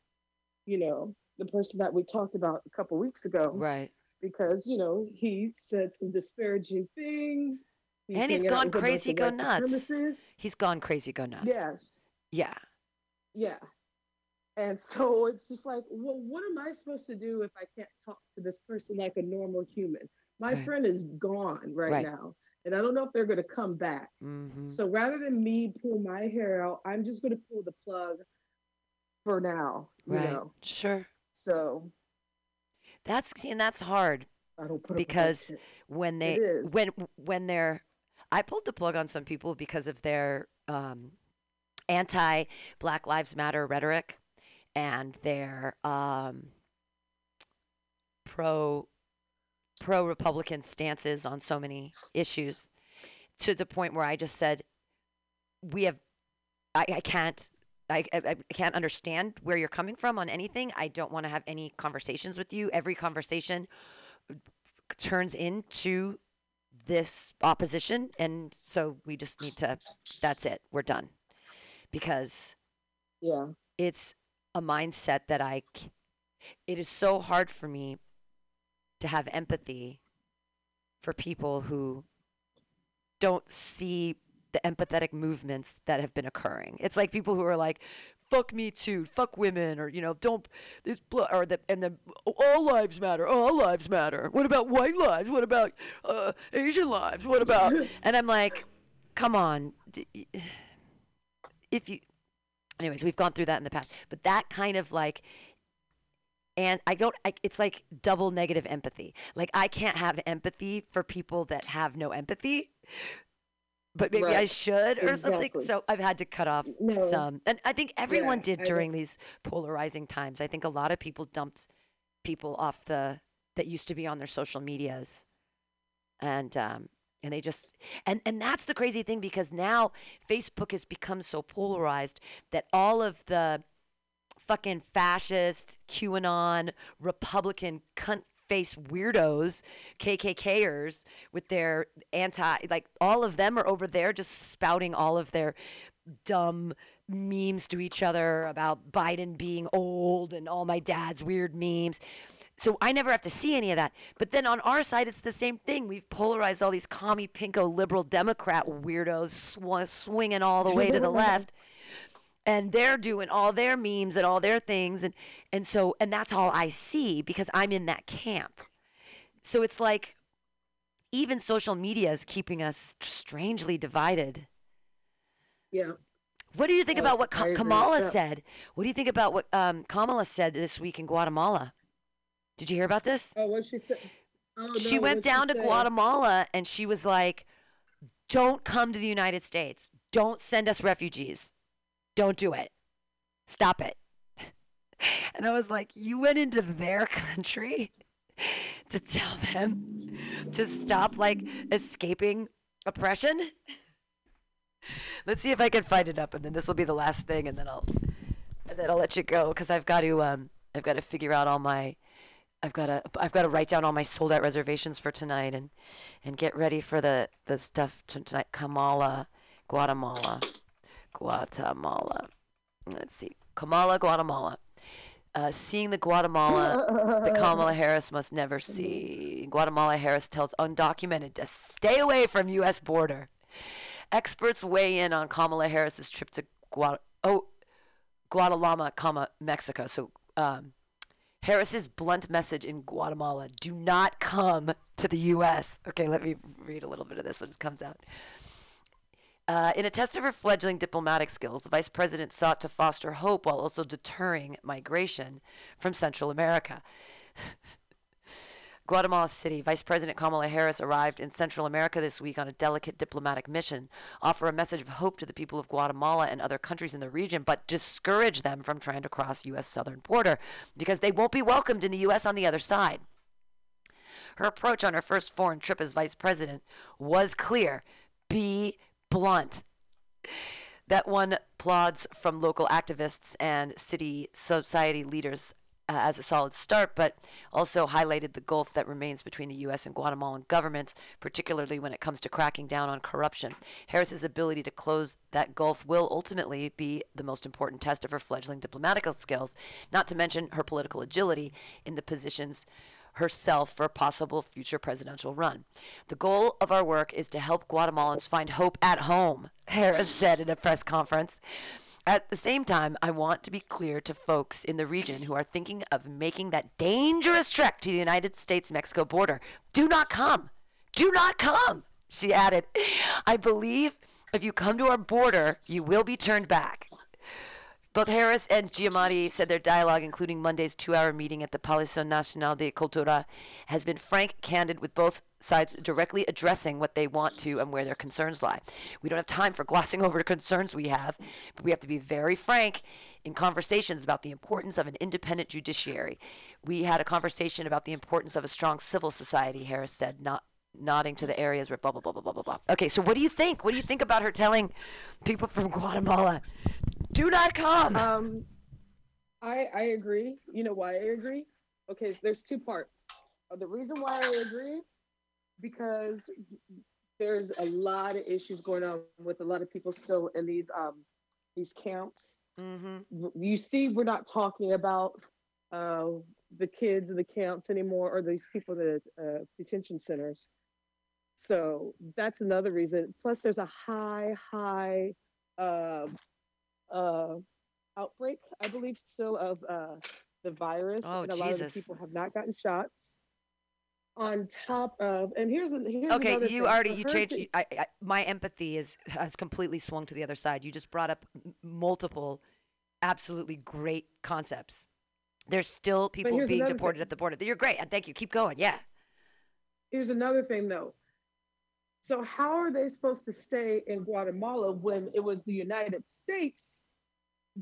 You know, the person that we talked about a couple weeks ago, right. because you know he said some disparaging things. And he's gone with a bunch crazy, go nuts. supremacists. He's gone crazy, go nuts. Yes. Yeah. Yeah. And so it's just like, well, what am I supposed to do if I can't talk to this person like a normal human? My Right. friend is gone right, Right. now, and I don't know if they're going to come back. hmm So rather than me pull my hair out, I'm just going to pull the plug for now. You Right. know, Sure. so That's and that's hard I don't put up with that Because when they when when they're I pulled the plug on some people because of their um, anti Black Lives Matter rhetoric and their um, pro pro Republican stances on so many issues to the point where I just said, we have, I, I can't. I, I, I can't understand where you're coming from on anything. I don't want to have any conversations with you. Every conversation turns into this opposition. And so we just need to, that's it. We're done. Because Yeah. it's a mindset that I, it is so hard for me to have empathy for people who don't see the empathetic movements that have been occurring. It's like people who are like, "Fuck me too," "Fuck women," or you know, "Don't this," blo- or the and the all lives matter. All lives matter. What about white lives? What about uh, Asian lives? What about? and I'm like, come on, if you. Anyways, we've gone through that in the past, but that kind of like and I don't. I, it's like double negative empathy. Like I can't have empathy for people that have no empathy, but maybe I should or something. So I've had to cut off No. some, and I think everyone Yeah, did during these polarizing times. I think a lot of people dumped people off the that used to be on their social medias, and um, and they just and and that's the crazy thing because now Facebook has become so polarized that all of the fucking fascist, QAnon, Republican cunt face weirdos, KKKers with their anti, like all of them are over there just spouting all of their dumb memes to each other about Biden being old and all my dad's weird memes. So I never have to see any of that. But then on our side, it's the same thing. We've polarized all these commie pinko liberal Democrat weirdos sw- swinging all the way to the left and they're doing all their memes and all their things and and so and that's all I see because I'm in that camp. So it's like even social media is keeping us strangely divided. Yeah. What do you think Oh, about what Ka- Kamala Yeah. said? What do you think about what um, Kamala said this week in Guatemala? Did you hear about this? Oh, what she said? Oh, she went down to say? Guatemala and she was like, "Don't come to the United States. Don't send us refugees. Don't do it. Stop it." And I was like, "You went into their country to tell them to stop like escaping oppression?" Let's see if I can find it up, and then this will be the last thing, and then I'll and then I'll let you go because I've got to um I've got to figure out all my I've got to I've got to write down all my sold out reservations for tonight and and get ready for the the stuff to tonight. Kamala, Guatemala, Guatemala. Let's see, Kamala, Guatemala. Uh, seeing the Guatemala that Kamala Harris must never see. Guatemala Harris tells undocumented to stay away from U.S. border. Experts weigh in on Kamala Harris's trip to Guat- oh, Guatemala, comma Mexico. So um, Harris's blunt message in Guatemala: Do not come to the U.S. Okay, let me read a little bit of this. So it comes out. Uh, in a test of her fledgling diplomatic skills, the vice president sought to foster hope while also deterring migration from Central America. Guatemala City, Vice President Kamala Harris arrived in Central America this week on a delicate diplomatic mission, offer a message of hope to the people of Guatemala and other countries in the region, but discourage them from trying to cross U.S. southern border because they won't be welcomed in the U.S. on the other side. Her approach on her first foreign trip as vice president was clear be blunt. That one plods from local activists and city society leaders uh, as a solid start, but also highlighted the gulf that remains between the U.S. and Guatemalan governments, particularly when it comes to cracking down on corruption. Harris's ability to close that gulf will ultimately be the most important test of her fledgling diplomatic skills, not to mention her political agility in the positions herself for a possible future presidential run. The goal of our work is to help Guatemalans find hope at home, Harris said in a press conference. At the same time, I want to be clear to folks in the region who are thinking of making that dangerous trek to the United States Mexico border. Do not come. Do not come. She added, I believe if you come to our border, you will be turned back. Both Harris and Giammattei said their dialogue, including Monday's two hour meeting at the Palazzo Nacional de Cultura, has been frank, candid, with both sides directly addressing what they want to and where their concerns lie. We don't have time for glossing over the concerns we have, but we have to be very frank in conversations about the importance of an independent judiciary. We had a conversation about the importance of a strong civil society, Harris said, not nodding to the areas where blah blah blah blah blah blah. Okay, so what do you think? What do you think about her telling people from Guatemala, do not come? Um, I I agree. You know why I agree? Okay, so there's two parts. Uh, The reason why I agree, because there's a lot of issues going on with a lot of people still in these um these camps. mm-hmm. You see, we're not talking about uh the kids in the camps anymore, or these people in the uh, detention centers. So that's another reason. Plus, there's a high, high uh, uh, outbreak, I believe, still of uh, the virus, Oh, and a lot of the people have not gotten shots. On top of, and here's here's Okay, you thing. already you changed. to- I, I, my empathy is has completely swung to the other side. You just brought up m- multiple, absolutely great concepts. There's still people being deported thing. at the border. You're great, and thank you. Keep going. Yeah. here's another thing though. So how are they supposed to stay in Guatemala when it was the United States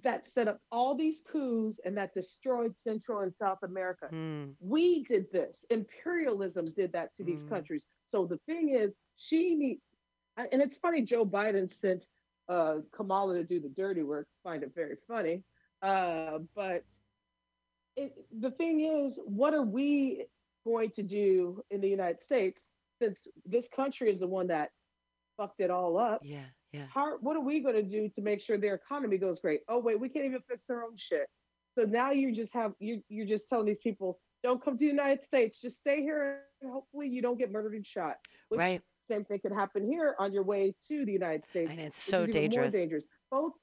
that set up all these coups and that destroyed Central and South America? Hmm. We did this. Imperialism did that to these Mm. countries. So the thing is, she need, and it's funny. Joe Biden sent uh, Kamala to do the dirty work. Find it very funny, uh, but it, the thing is, what are we going to do in the United States since this country is the one that fucked it all up? Yeah. Yeah. How, what are we going to do to make sure their economy goes great? Oh wait, we can't even fix our own shit. So now you just have you you're just telling these people don't come to the United States, just stay here and hopefully you don't get murdered and shot. Which Right. Same thing could happen here on your way to the United States. And it's so is even more dangerous. dangerous. Both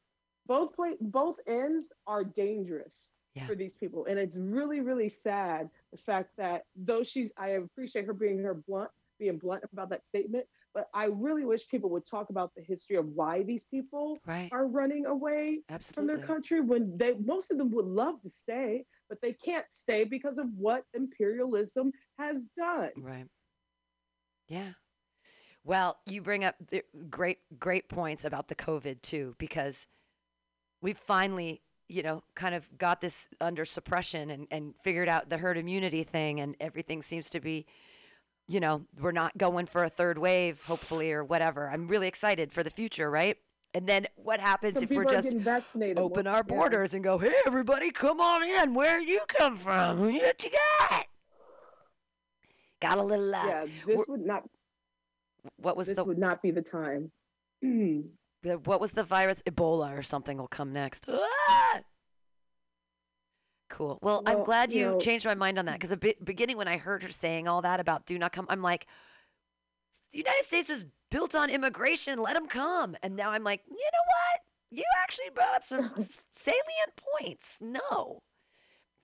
both play, both ends are dangerous Yeah. for these people, and it's really really sad the fact that though she's I appreciate her being her blunt being blunt about that statement, but I really wish people would talk about the history of why these people Right. are running away from their country when they most of them would love to stay, but they can't stay because of what imperialism has done. Right. Yeah. Well, you bring up the great, great points about the COVID too, because we finally, you know, kind of got this under suppression and, and figured out the herd immunity thing, and everything seems to be, you know, we're not going for a third wave, hopefully, or whatever. I'm really excited for the future, right? And then what happens Some if we're just open our yeah. borders and go, hey, everybody, come on in. Where you come from? What you got? Got a little. Uh, Yeah, this we're- would not. What was This the would not be the time. what was the virus? Ebola or something will come next. Ah! Cool. Well, I'm glad you you know- changed my mind on that because the be- beginning when I heard her saying all that about do not come, I'm like, the United States is built on immigration. Let them come. And now I'm like, you know what? You actually brought up some salient points. No,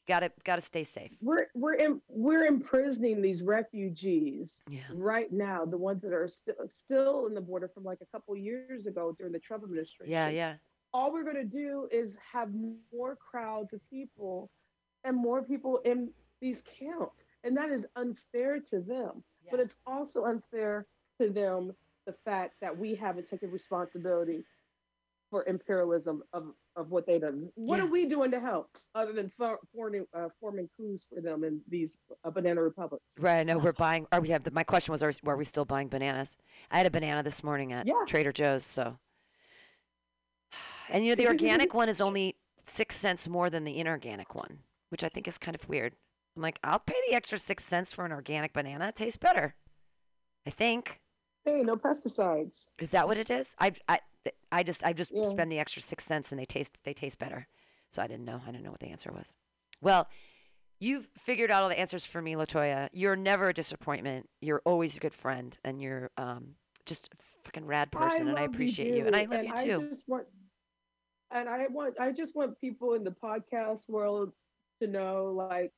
got to got to stay safe. We're we're in, we're imprisoning these refugees Yeah. right now. The ones that are still still in the border from like a couple years ago during the Trump administration. Yeah. Yeah. all we're going to do is have more crowds of people and more people in these camps and that is unfair to them but it's also unfair to them the fact that we haven't taken responsibility for imperialism of, of what they've done what Yeah. are we doing to help other than for, forming, uh, forming coups for them in these uh, banana republics Right. I know we're buying. Are we have? The, my question was, are, we- are we still buying bananas? I had a banana this morning at Yeah. Trader Joe's. So, and you know, the organic one is only six cents more than the inorganic one, which I think is kind of weird. I'm like, I'll pay the extra six cents for an organic banana. It tastes better. I think. hey no pesticides Is that what it is? I I I just I just Yeah. spend the extra six cents and they taste they taste better. So I didn't know. I didn't know what the answer was. Well, you've figured out all the answers for me, Latoya. You're never a disappointment. You're always a good friend, and you're um just a fucking rad person, and I appreciate you, and I love you too. I just want, and I want, I just want people in the podcast world to know, like,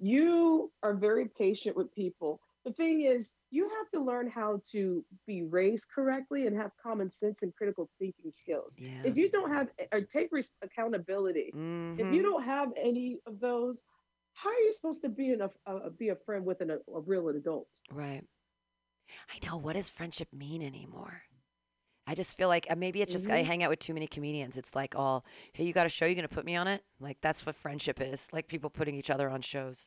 you are very patient with people, the thing is, you have to learn how to be raised correctly and have common sense and critical thinking skills. Yeah. If you don't have or take res- accountability, if Mhm. you don't have any of those, how are you supposed to be in a, a be a friend with an, a, a real adult? Right. I know. What does friendship mean anymore? I just feel like uh, maybe it's just I Mhm. hang out with too many comedians. It's like all, hey, you got a show, you're gonna put me on it? Like that's what friendship is. Like people putting each other on shows.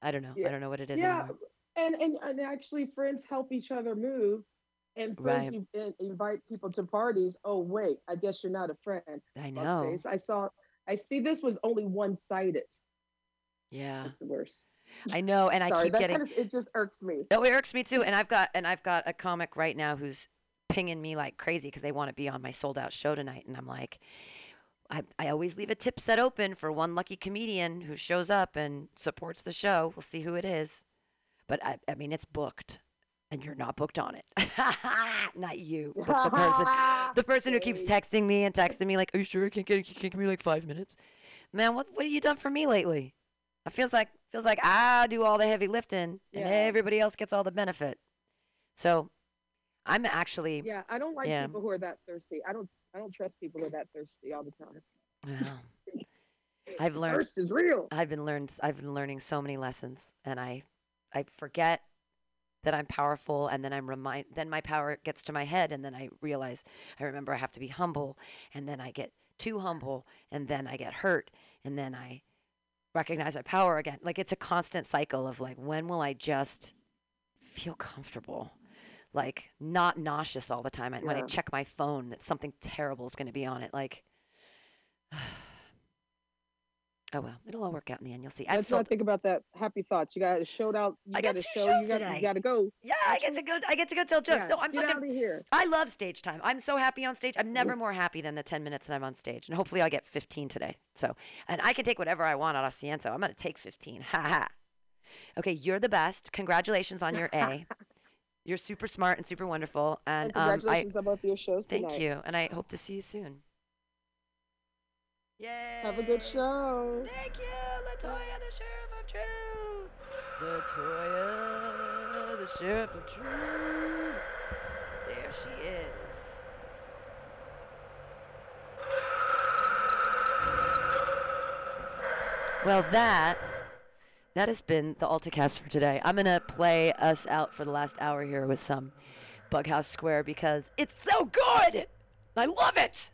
I don't know. I don't know what it is yeah, anymore. and, and and actually, friends help each other move, and friends Right. in- invite people to parties. Oh wait, I guess you're not a friend. I know. I saw. I see. This was only one sided. Yeah, That's the worst. I know. And I keep getting. kind of, it just irks me. Oh, it irks me too. And I've got and I've got a comic right now who's pinging me like crazy because they want to be on my sold out show tonight, and I'm like, I I always leave a tip set open for one lucky comedian who shows up and supports the show. We'll see who it is, but I I mean it's booked, and you're not booked on it. not you, but the person the person who keeps texting me and texting me like, "Are you sure I can't get? You can't give me like five minutes?" Man, what what have you done for me lately? It feels like feels like I do all the heavy lifting and Yeah. everybody else gets all the benefit. So, I'm actually Yeah, I don't like Yeah. people who are that thirsty. I don't. I don't trust people who are that thirsty all the time. well, I've learned Thirst is real. I've been learned I've been learning so many lessons and I I forget that I'm powerful and then I'm remind then my power gets to my head and then I realize I remember I have to be humble and then I get too humble and then I get hurt and then I recognize my power again. Like it's a constant cycle of like when will I just feel comfortable? Like not nauseous all the time. And when I check my phone that something terrible is going to be on it like Oh well, it'll all work out in the end. You'll see. What I think about that. Happy thoughts. You got a show out. You I got two show. shows You got. today. You got to go. Yeah, I get to go. I get to go tell jokes. Yeah, No, I'm get fucking. out of here. I love stage time. I'm so happy on stage. I'm never more happy than the 10 minutes that I'm on stage. And hopefully I'll get 15 today. So, and I can take whatever I want at Asiento. I'm going to take 15. Ha ha. Okay, you're the best. Congratulations on your A. you're super smart and super wonderful. And, And um, I congratulations on both your shows thank tonight. you. And I hope to see you soon. Yay. Have a good show. Thank you, Latoya, the Sheriff of Truth. Latoya, the Sheriff of Truth. There she is. Well, that that has been the AltaCast for today. I'm gonna play us out for the last hour here with some Bughouse Square because it's so good. I love it.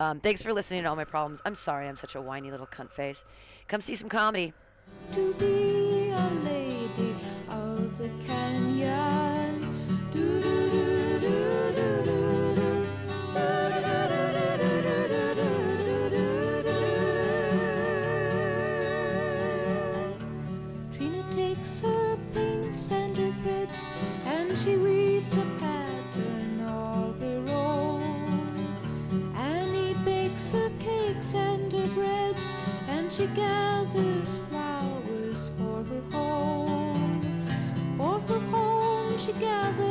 Um, thanks for listening to all my problems. I'm sorry I'm such a whiny little cunt face. Come see some comedy. together.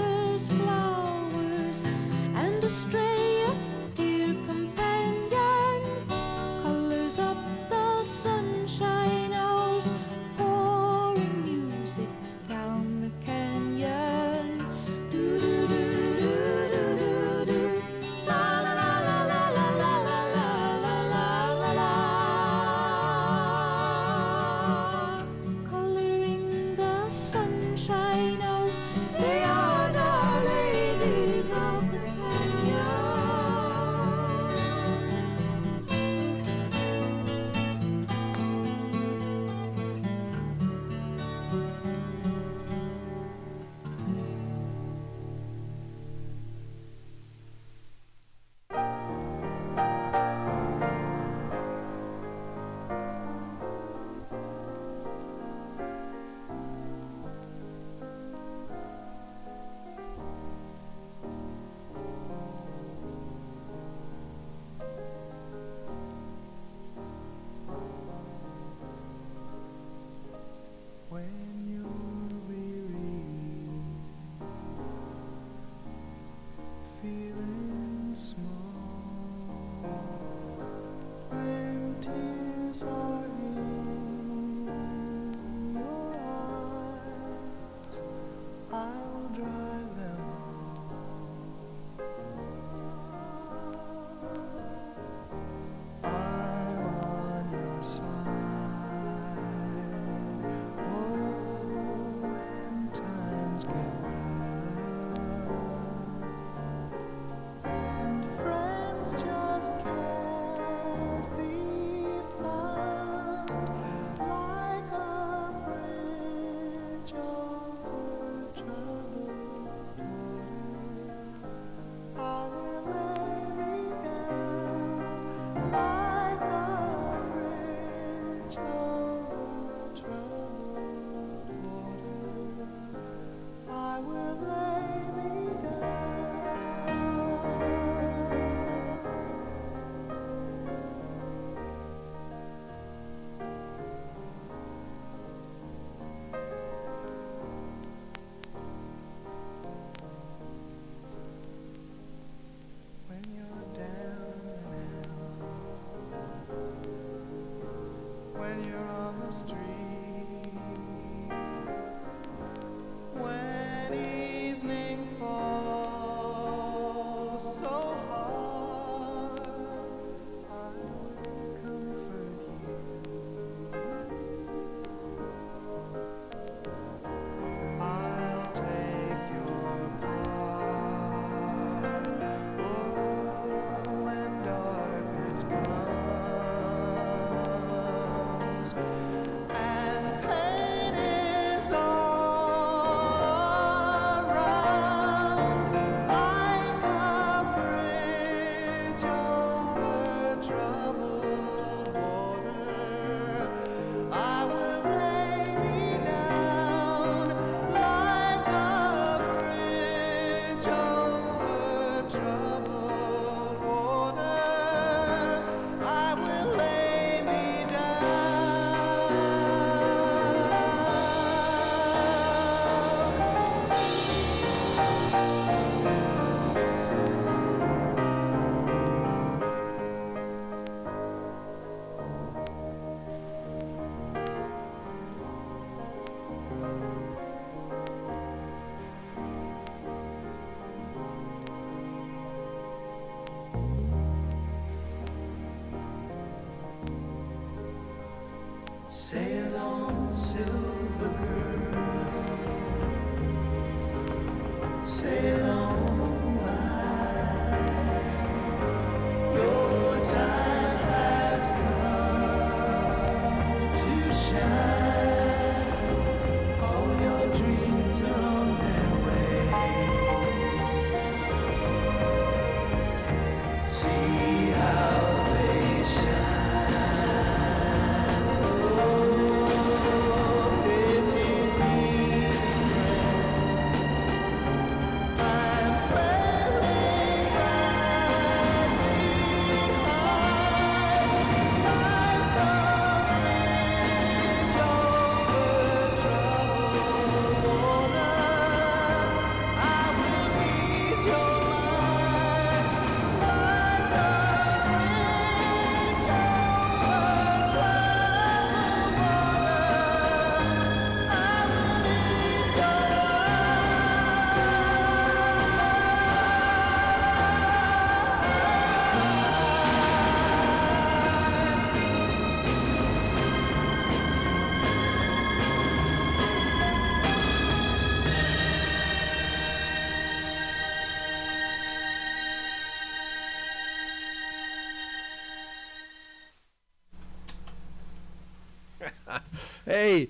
Hey,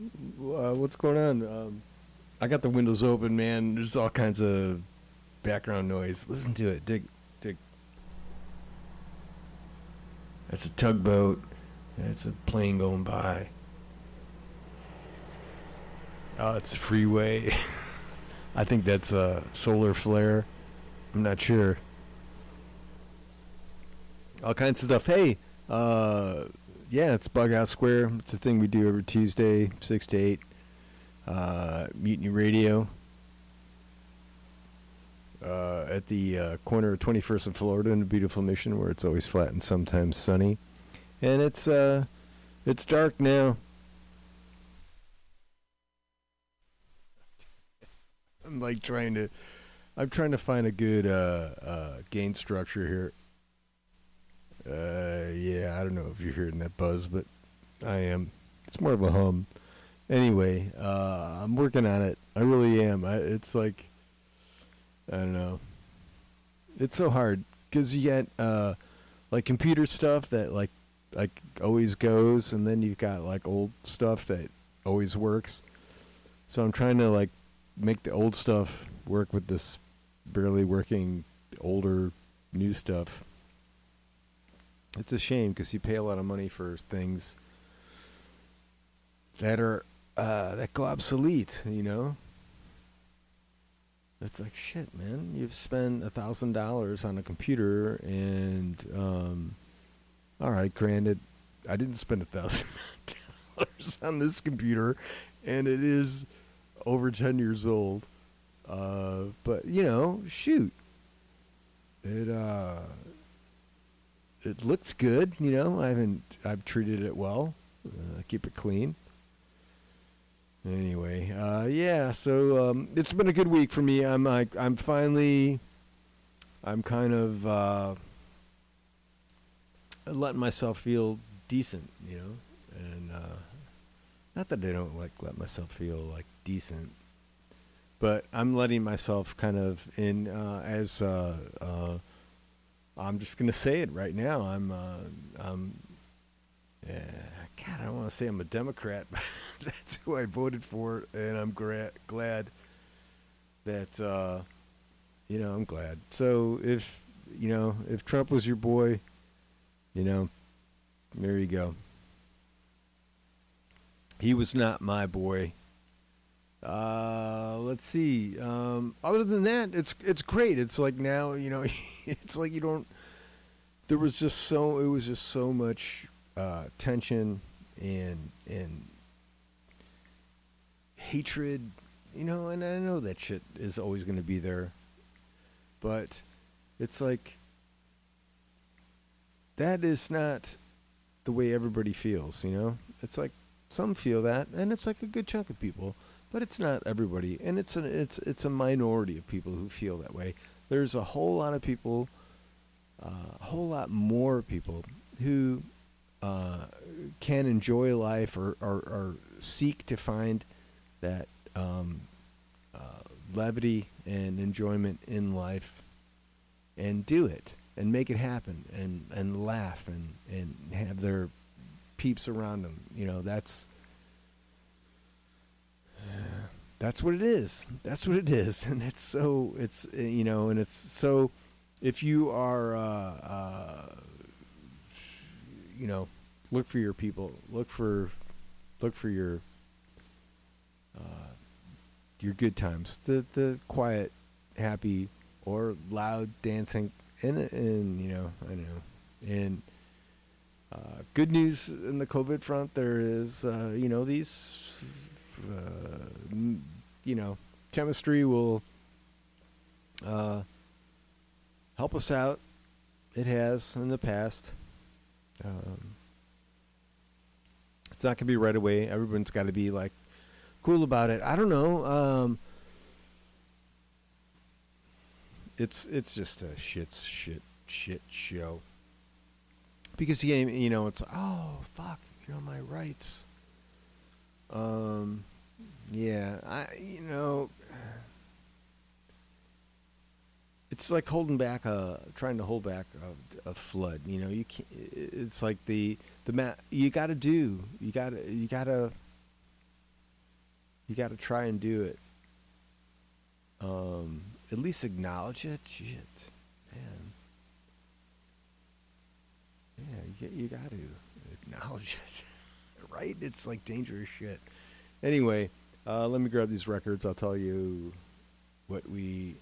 uh, what's going on? Um, I got the windows open, man. There's all kinds of background noise. Listen to it. Dig, dig. That's a tugboat. That's a plane going by. Oh, it's a freeway. I think that's a solar flare. I'm not sure. All kinds of stuff. Hey, uh, yeah, it's Bughouse Square. It's a thing we do every Tuesday, six to eight. Uh, Mutiny Radio. Uh, at the uh, corner of 21st and Florida in a beautiful mission where it's always flat and sometimes sunny, and it's uh, it's dark now. I'm like trying to, I'm trying to find a good uh, uh, gain structure here. Uh, yeah, I don't know if you're hearing that buzz, but I am. It's more of a hum. Anyway, uh, I'm working on it. I really am. I, it's like, I don't know. It's so hard because you get uh, like computer stuff that like like always goes, and then you've got like old stuff that always works. So I'm trying to like make the old stuff work with this barely working older new stuff. It's a shame because you pay a lot of money for things that are uh, that go obsolete. You know, it's like shit, man. You've spent a thousand dollars on a computer, and um, all right, granted, I didn't spend a thousand dollars on this computer, and it is over ten years old. Uh, but you know, shoot, it uh, it looks good. You know, I haven't I've treated it well. Uh, keep it clean. Anyway, uh, yeah. So um, it's been a good week for me. I'm like I'm finally, I'm kind of uh, letting myself feel decent. You know, and uh, not that I don't like let myself feel like decent, but I'm letting myself kind of in uh, as uh, uh, I'm just gonna say it right now. I'm uh, I'm yeah, God, I don't want to say I'm a Democrat, but that's who I voted for, and I'm gra- glad that uh, you know I'm glad. So if you know if Trump was your boy, you know, there you go. He was not my boy. Uh, let's see. Um, other than that, it's it's great. It's like now, you know, it's like you don't. There was just so it was just so much uh, tension and and hatred, you know. And I know that shit is always going to be there, but it's like that is not the way everybody feels. You know, it's like some feel that, and it's like a good chunk of people but it's not everybody, and it's an it's it's a minority of people who feel that way. There's a whole lot of people, uh, a whole lot more people who uh, can enjoy life or, or, or seek to find that um, uh, levity and enjoyment in life and do it and make it happen and, and laugh and, and have their peeps around them. You know, that's that's what it is. That's what it is, and it's so it's uh, you know, and it's so if you are uh, uh, you know, look for your people, look for look for your uh, your good times, the the quiet, happy or loud dancing, and and you know, I know, and. Uh, good news in the COVID front, there is, uh, you know, these, uh, you know, chemistry will uh, help us out. It has in the past. Um, it's not to be right away. Everyone's got to be like cool about it. I don't know. Um, it's it's just a shit shit shit show because you you know it's oh fuck you know my rights um yeah i you know it's like holding back a trying to hold back a, a flood you know you can't it's like the the ma- you got to do you got to you got to you got to try and do it. Um at least acknowledge it. Shit man. Yeah, you, you got to acknowledge it, right? It's like dangerous shit. Anyway, uh, let me grab these records. I'll tell you what we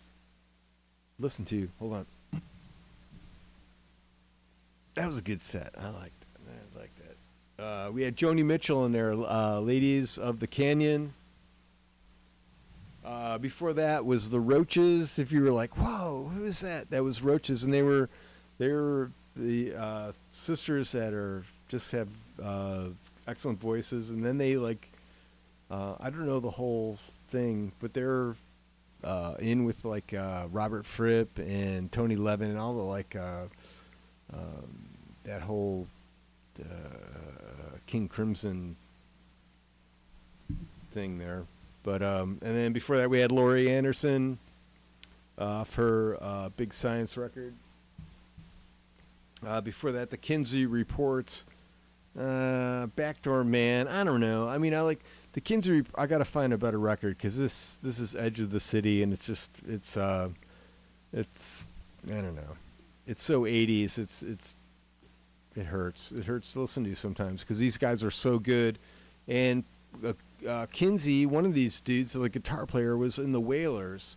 listened to. Hold on. That was a good set. I liked. I liked that. Uh, we had Joni Mitchell in there, uh, "Ladies of the Canyon." Uh, before that was the Roches. If you were like, "Whoa, who is that?" That was Roches, and they were they were the uh, sisters that are just have uh, excellent voices, and then they like uh, I don't know the whole thing, but they're uh, in with like uh, Robert Fripp and Tony Levin and all the like uh, um, that whole uh, King Crimson thing there. But um, and then before that we had Laurie Anderson uh, for uh, Big Science record. Before that, the Kinsey Report, uh, Backdoor Man. I don't know. I mean, I like the Kinsey. I gotta find a better record because this this is Edge of the City, and it's just it's uh, it's I don't know. It's so 80s. It's it's it hurts. It hurts to listen to sometimes because these guys are so good, and uh, uh, Kinsey, one of these dudes, the guitar player, was in the Wailers.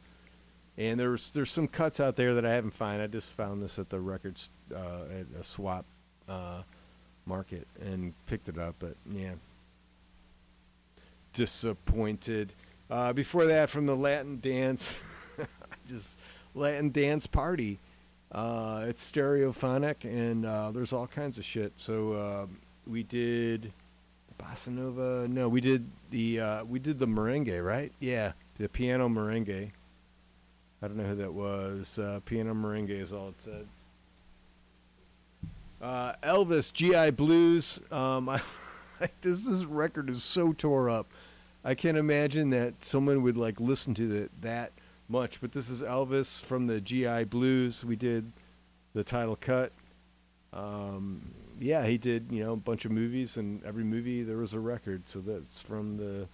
And there's there's some cuts out there that I haven't found. I just found this at the records uh, at a swap uh, market and picked it up. But yeah, disappointed. Uh, before that, from the Latin dance, just Latin dance party. Uh, it's stereophonic and uh, there's all kinds of shit. So uh, we did bossa nova. No, we did the uh, we did the merengue, right? Yeah, the piano merengue. I don't know who that was. Uh, piano merengue is all it said. Uh, Elvis, GI Blues. Um, I, this this record is so tore up. I can't imagine that someone would like listen to it that much. But this is Elvis from the GI Blues. We did the title cut. Um, yeah, he did you know a bunch of movies, and every movie there was a record. So that's from the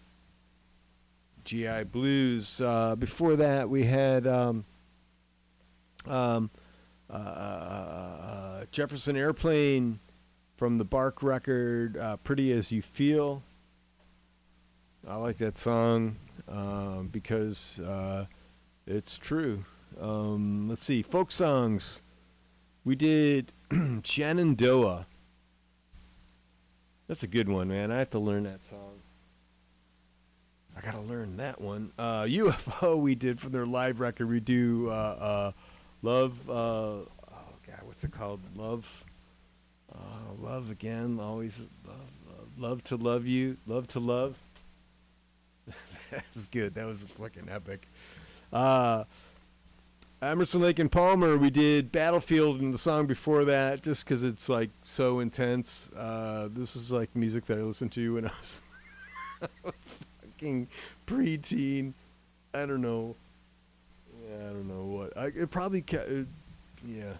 GI Blues. Uh, before that, we had um, um, uh, uh, Jefferson Airplane from the Bark record, uh, "Pretty as You Feel." I like that song um, because uh, it's true. Um, let's see, folk songs. We did Shenandoah. That's a good one, man. I have to learn that song. I gotta learn that one. Uh, UFO we did from their live record. We do uh, uh, love. Uh, oh God, what's it called? Love. Uh, love again. Always love, love, love to love you. Love to love. that was good. That was fucking epic. Uh, Emerson Lake and Palmer, we did Battlefield and the song before that, just because it's like so intense. Uh, this is like music that I listened to when I was fucking preteen. I don't know. I don't know what. I it probably ca- it, yeah.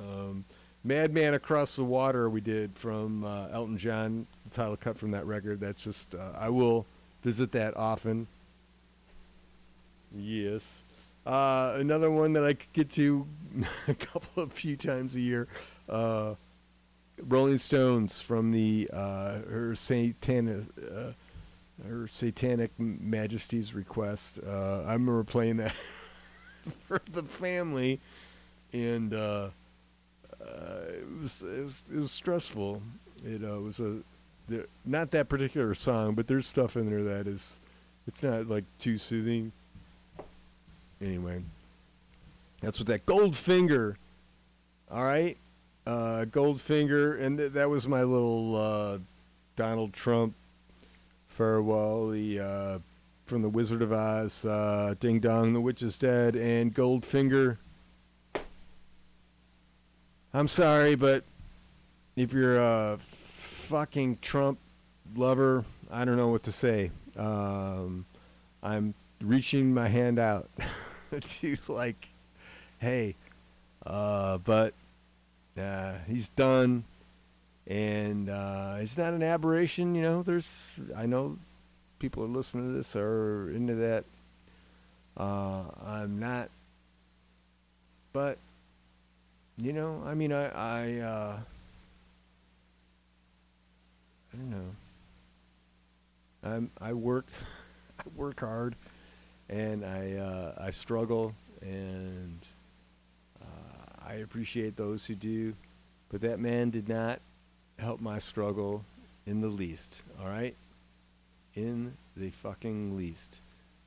Um, Madman Across the Water we did from uh, Elton John, the title cut from that record. That's just uh, I will visit that often. Yes. Uh, another one that I could get to a couple of few times a year. Uh, Rolling Stones from the uh, her satanic uh, her satanic Majesty's request. Uh, I remember playing that for the family, and uh, uh, it was it was it was stressful. It uh, was a there, not that particular song, but there's stuff in there that is it's not like too soothing. Anyway, that's what that Goldfinger. All right, uh, Goldfinger, and th- that was my little uh, Donald Trump farewell. The uh, from the Wizard of Oz, uh, Ding Dong, the Witch is Dead, and Goldfinger. I'm sorry, but if you're a fucking Trump lover, I don't know what to say. Um, I'm reaching my hand out to like, hey, uh, but uh, he's done, and uh, it's not an aberration. You know, there's I know people are listening to this are into that. Uh, I'm not, but you know, I mean, I I uh, I don't know. I'm I work I work hard and I uh, I struggle and uh, I appreciate those who do, but that man did not help my struggle in the least. All right, in the fucking least.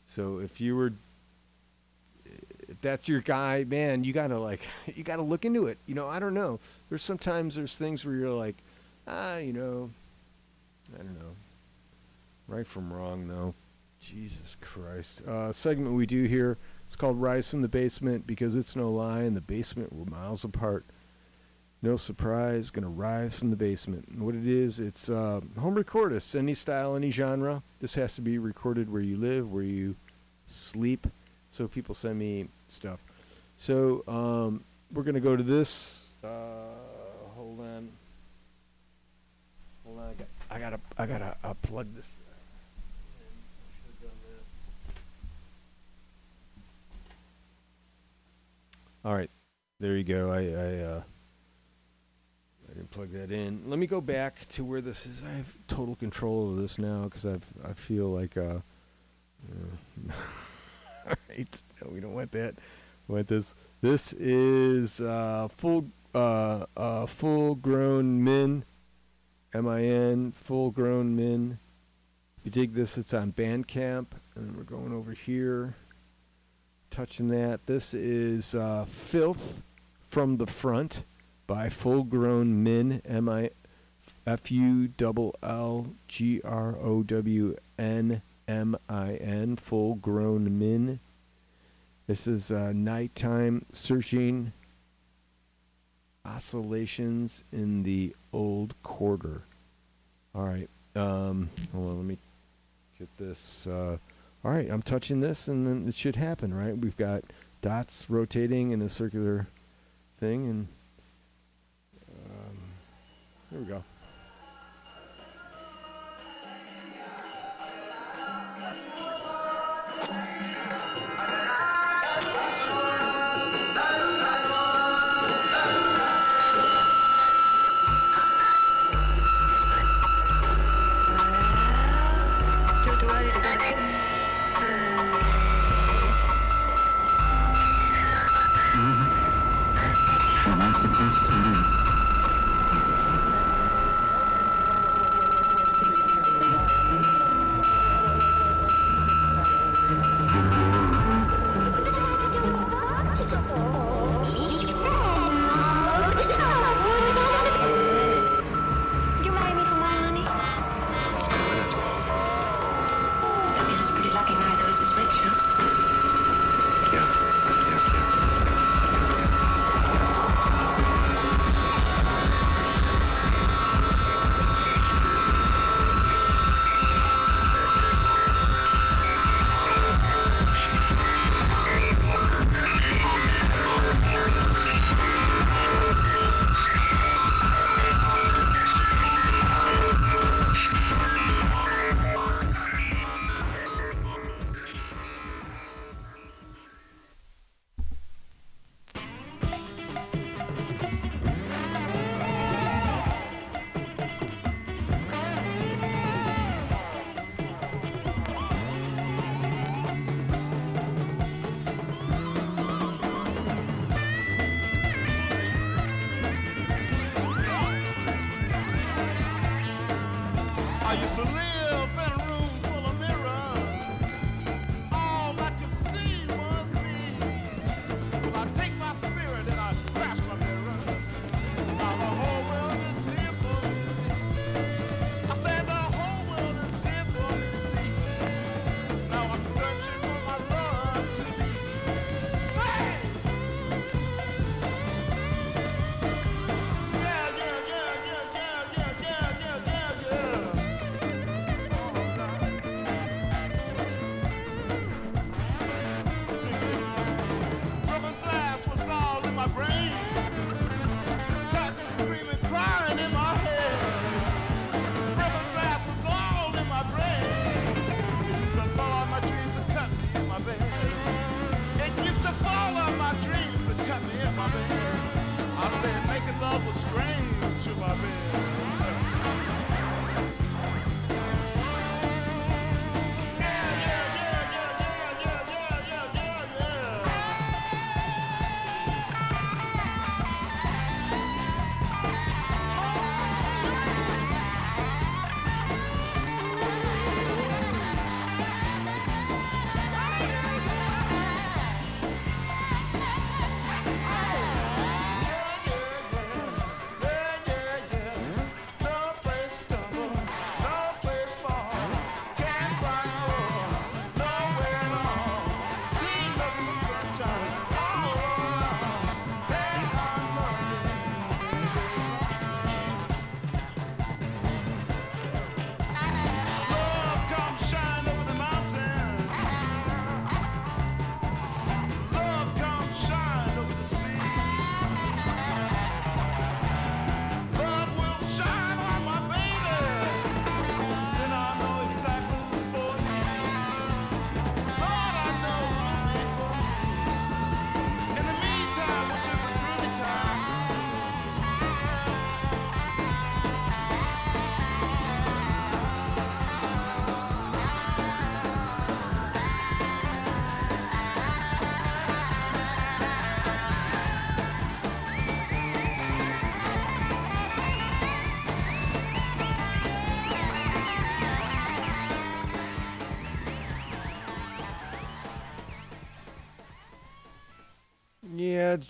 So if you were if that's your guy, man, you gotta like you gotta look into it. You know, I don't know. There's sometimes there's things where you're like, ah, you know, I don't know. Right from wrong though. Jesus Christ. Uh, segment we do here. It's called Rise from the Basement because it's no lie. In the basement, we're miles apart. No surprise, gonna rise from the basement. And what it is, it's uh, home recordists, any style, any genre. This has to be recorded where you live, where you sleep. So people send me stuff. So um, we're gonna go to this. Uh, hold on. Hold on. I got. I gotta. I gotta uh, plug this. All right, there you go. I I, uh, I can plug that in. Let me go back to where this is. I have total control of this now because I've I feel like uh, uh all right. No, we don't want that. We want this. This is uh, full uh, uh, full grown men, M I N full grown men. You dig this, it's on Bandcamp, and we're going over here touching that. This is uh, Filth from the Front by Full Grown men, M I F U L L G R O W N M I N, Full Grown men. This is uh, Nighttime Searching Oscillations in the Old Quarter. All right. Um, hold on, let me get this. Uh, all right, I'm touching this, and then it should happen, right? We've got dots rotating in a circular thing, and there we go.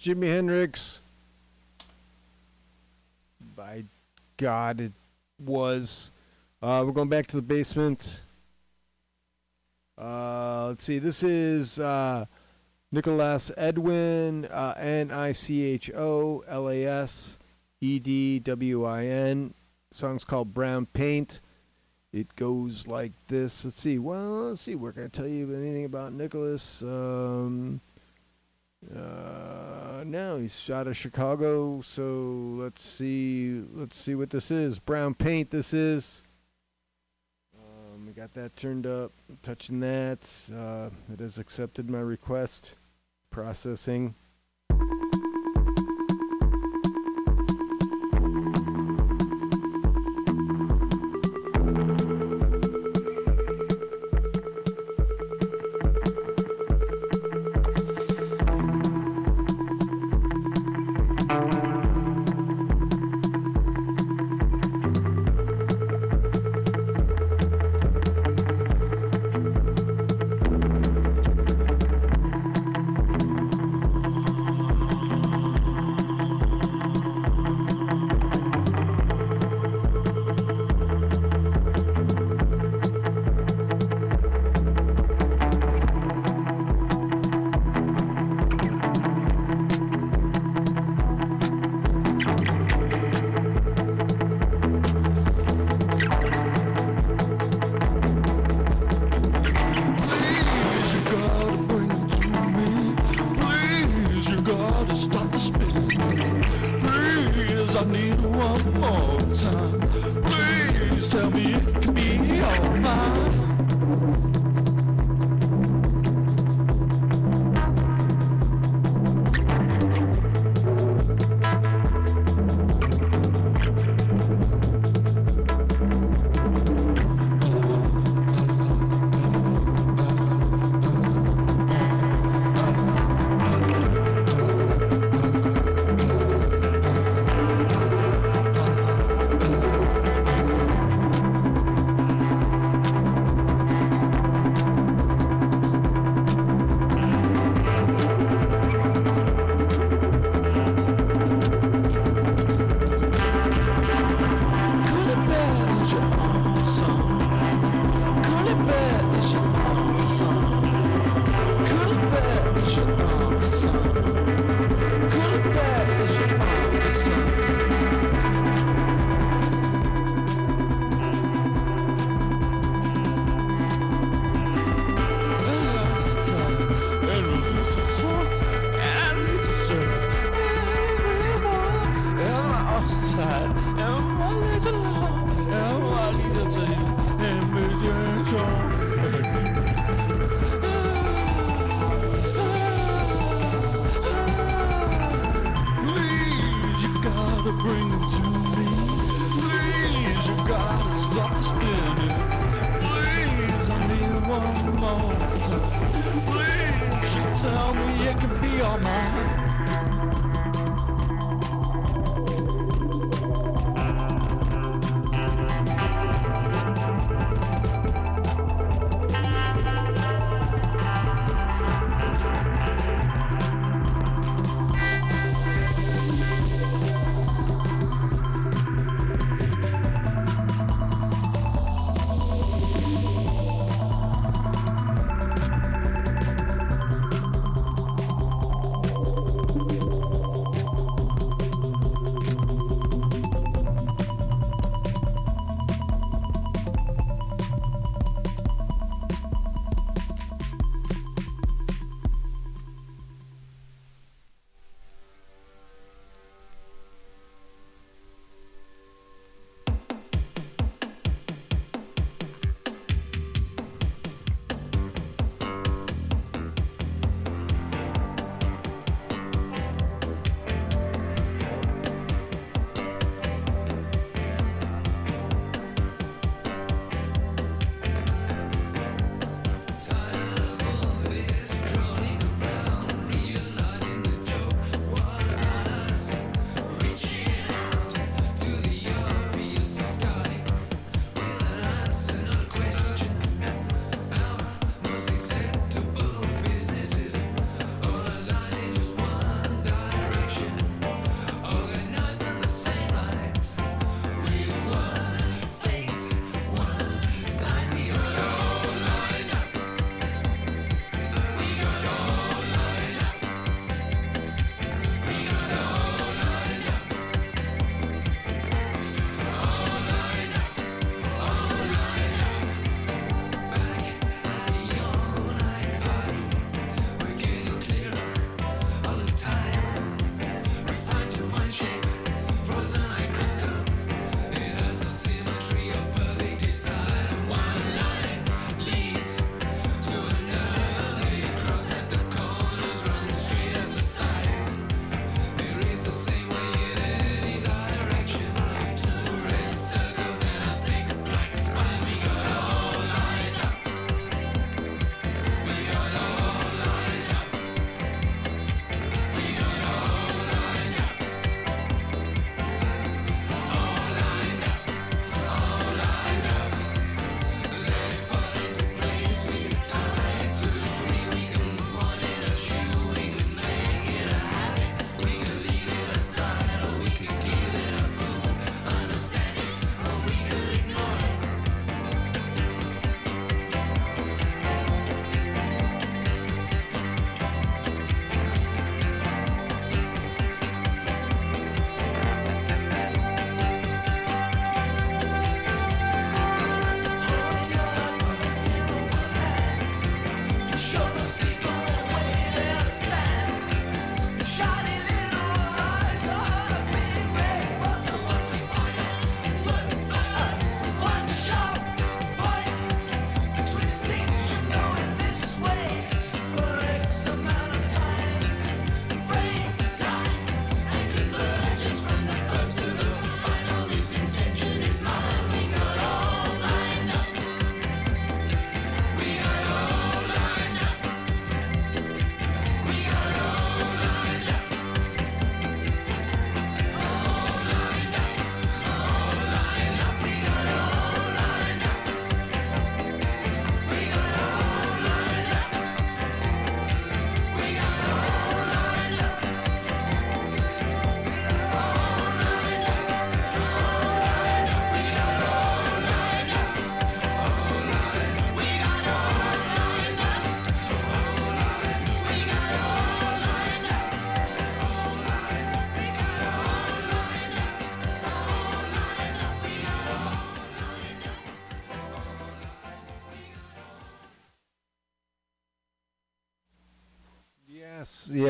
Jimi Hendrix. By God, it was. Uh, we're going back to the basement. Uh, let's see. This is uh, Nicholas Edwin, uh, N I C H O L A S E D W I N. Song's called Brown Paint. It goes like this. Let's see. Well, let's see. We're going to tell you anything about Nicholas. Um, uh, no, he's out of Chicago. So let's see. Let's see what this is. Brown Paint. This is. Um, we got that turned up. touching that. Uh, it has accepted my request. Processing.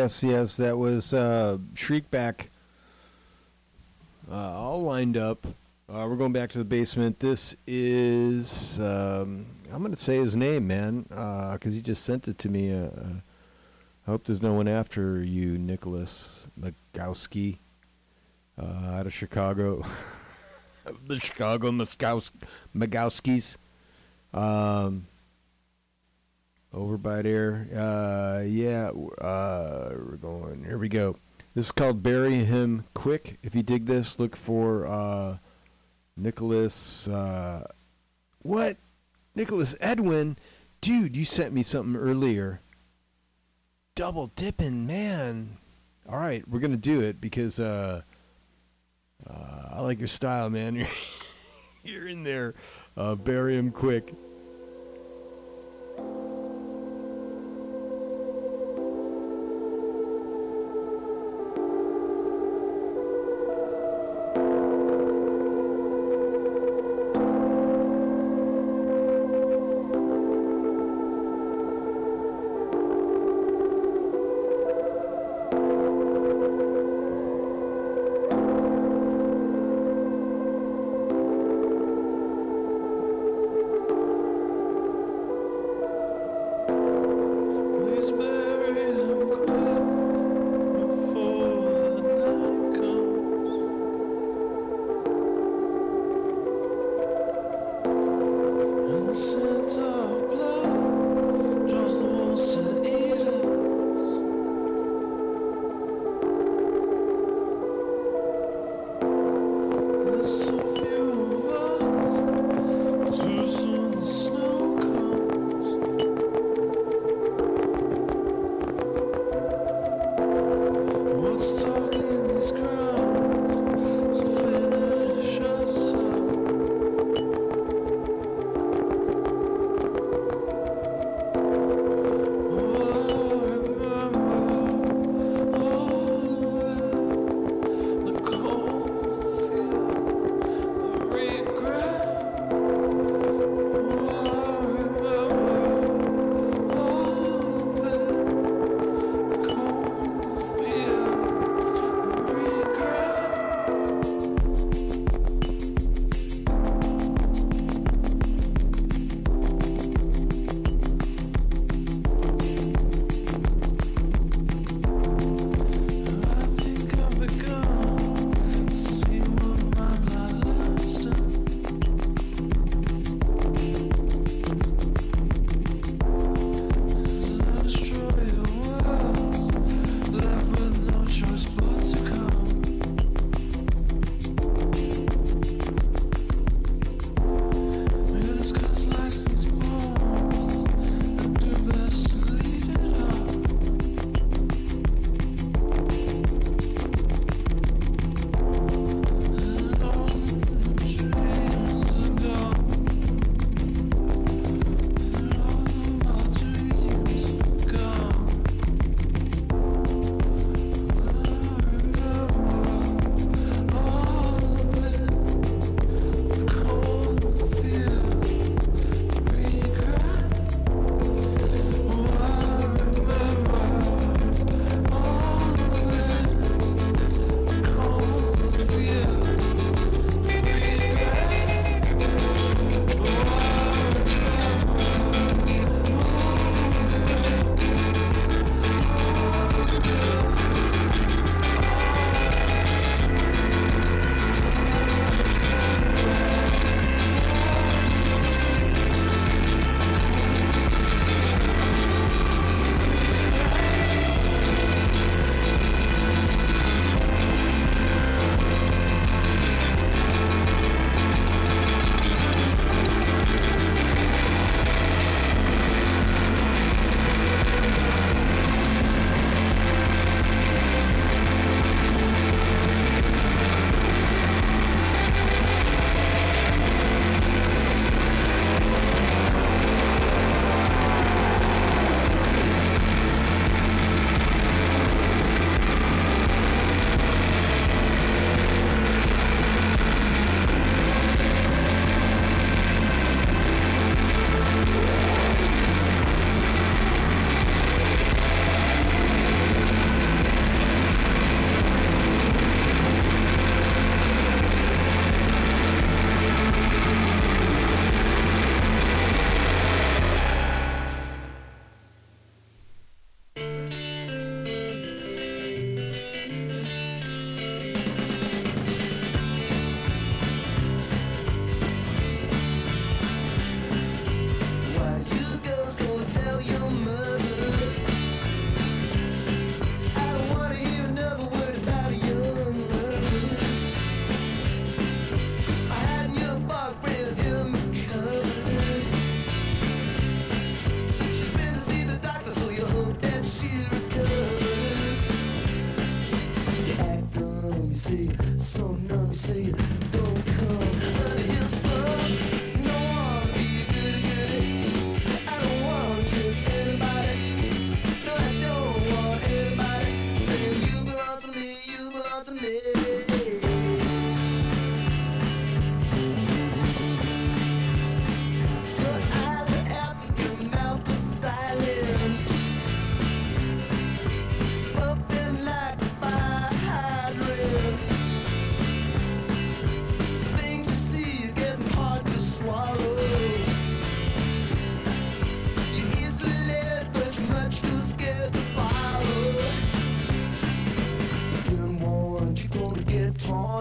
Yes, yes. That was uh, Shriekback. Uh, all lined up. Uh, we're going back to the basement. This is um, I'm going to say his name, man, because he just sent it to me. Uh, uh, I hope there's no one after you, Nicholas Magowski, uh, out of Chicago. the Chicago Magowskis. Um, over by there. Uh, yeah, uh, we're going. Here we go. This is called Bury Him Quick. If you dig this, look for uh, Nicholas. Uh, what? Nicholas Edwin? Dude, you sent me something earlier. Double dipping, man. All right, we're going to do it because uh, uh, I like your style, man. You're, you're in there. Uh, bury him quick.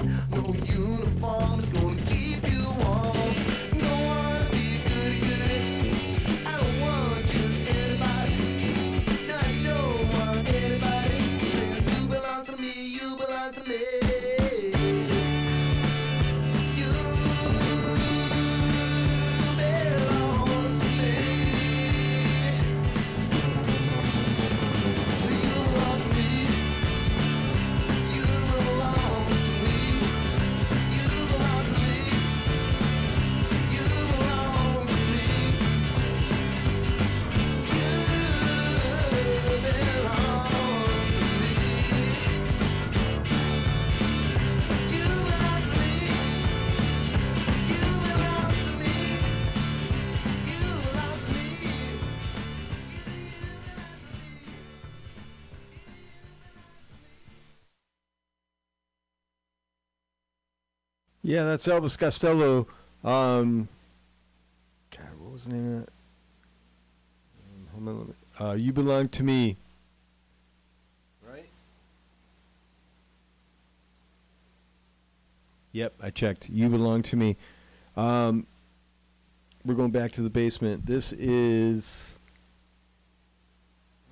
no Yeah, that's Elvis Costello. Um, God, what was the name of that? Um, hold on, Uh, you belong to me. Right. Yep, I checked. You belong to me. Um, we're going back to the basement. This is.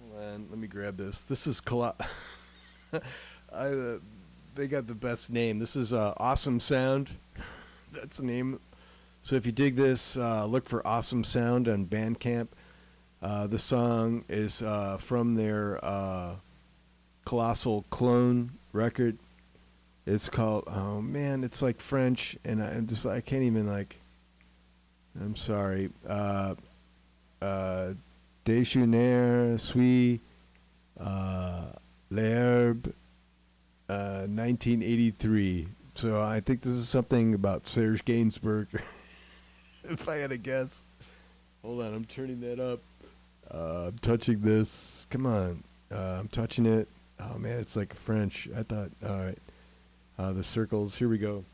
Hold on, let me grab this. This is Colo- I, uh, they got the best name. This is uh, Awesome Sound. That's the name. So if you dig this, uh, look for Awesome Sound on Bandcamp. Uh, the song is uh, from their uh, Colossal Clone record. It's called oh man, it's like French, and I, I'm just I can't even like. I'm sorry. Uh, uh, Déjeuner suis uh, l'herbe, uh, 1983. So I think this is something about Serge Gainsbourg. if I had to guess. Hold on, I'm turning that up. Uh, I'm touching this. Come on. Uh, I'm touching it. Oh man, it's like French. I thought. All right. Uh, the circles. Here we go.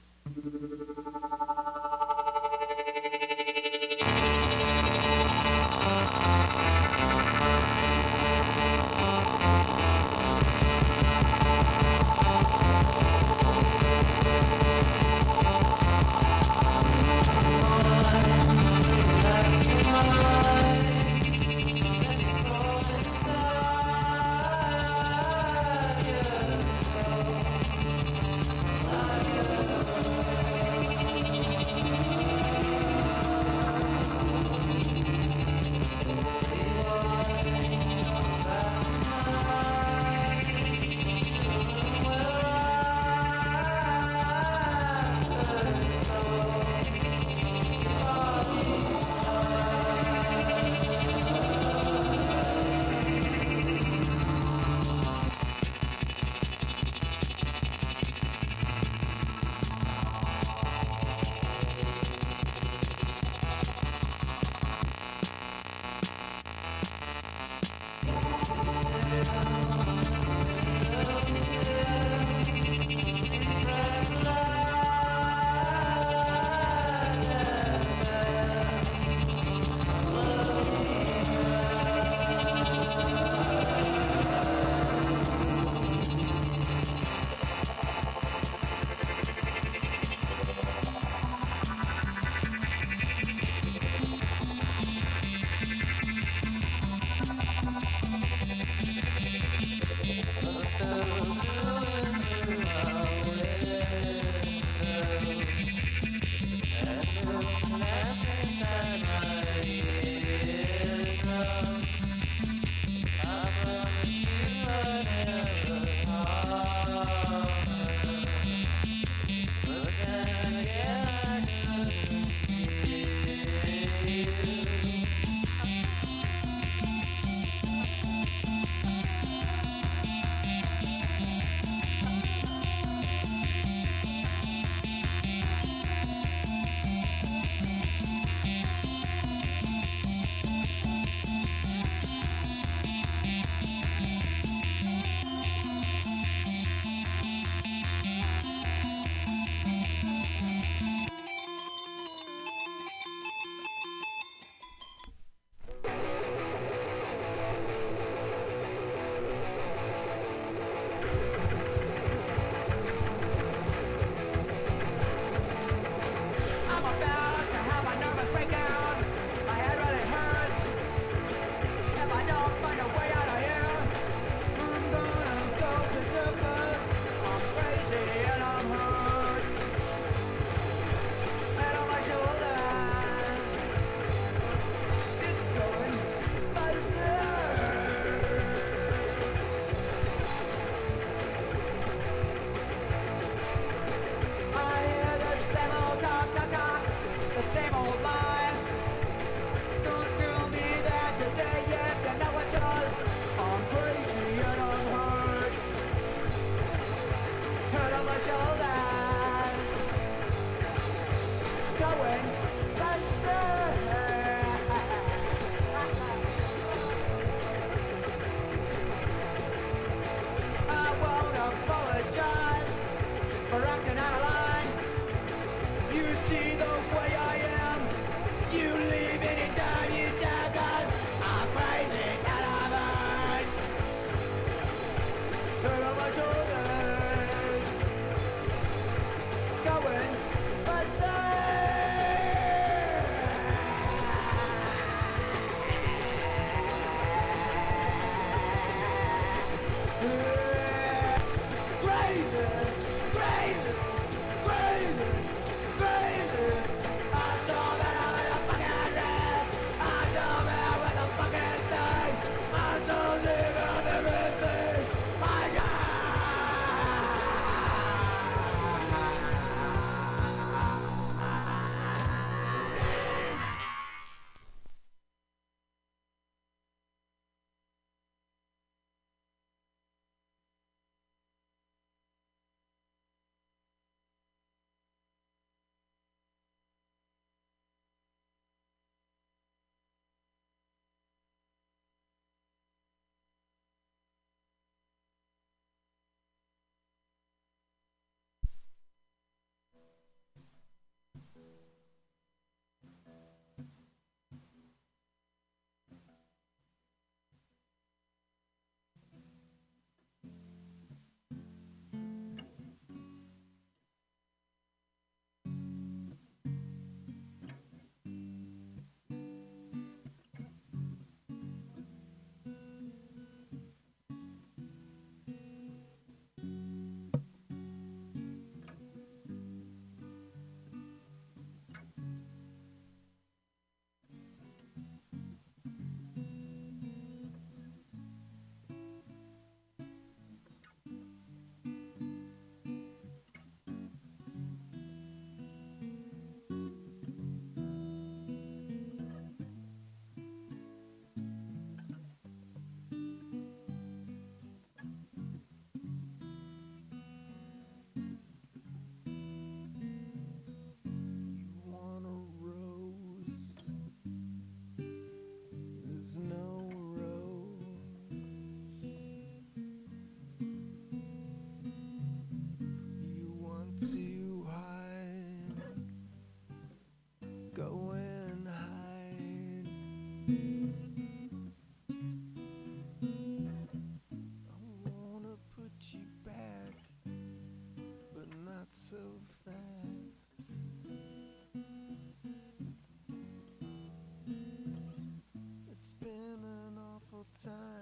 Time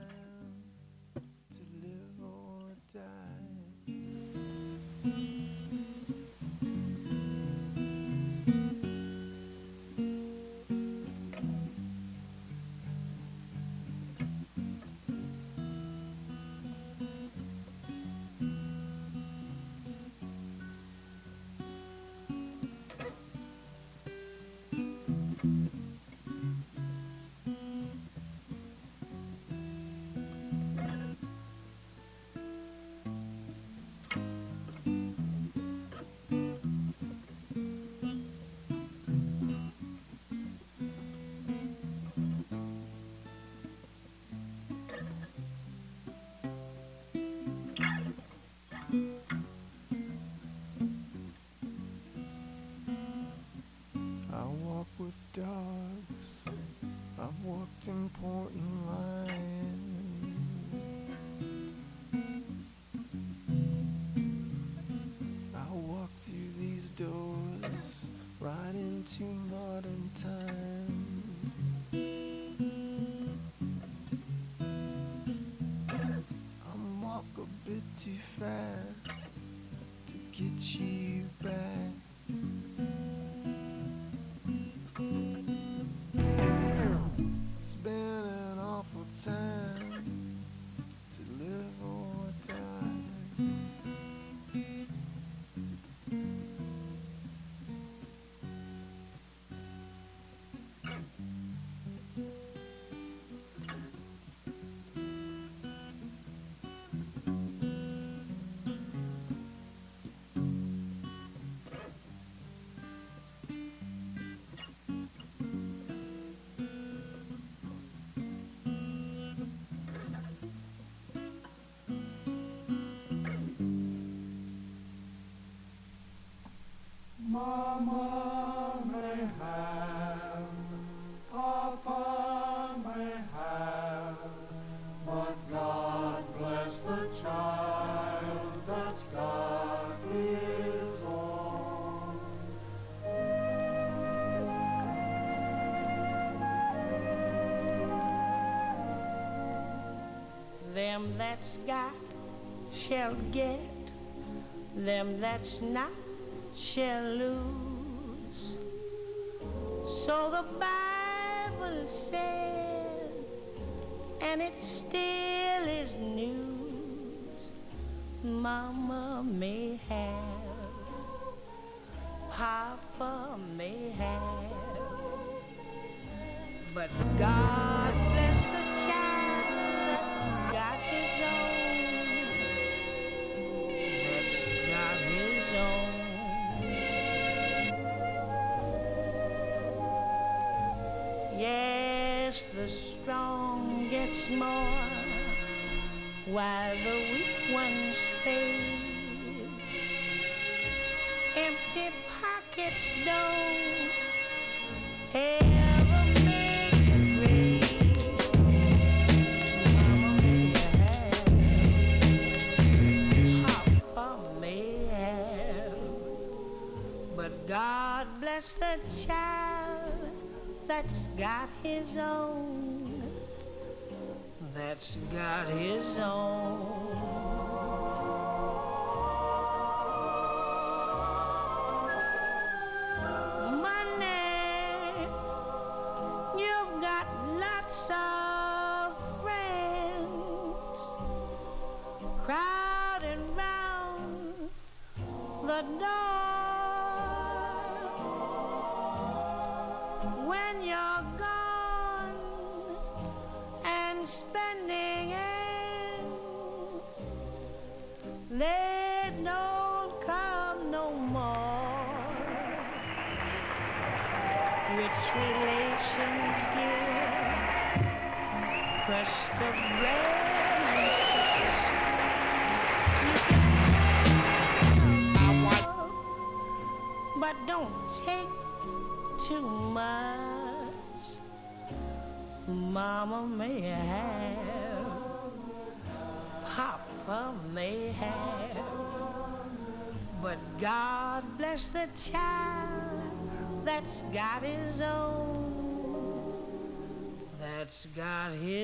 I've important lines. I walk through these doors right into modern time. I walk a bit too fast to get you that's got shall get, them that's not shall lose. So the Bible said, and it still is news. Mama may have, Papa may have, but God don't relations give crust of bread and such. I want, but don't take too much. Mama may have, Papa may have, but God bless the child that's got his own. That's got his.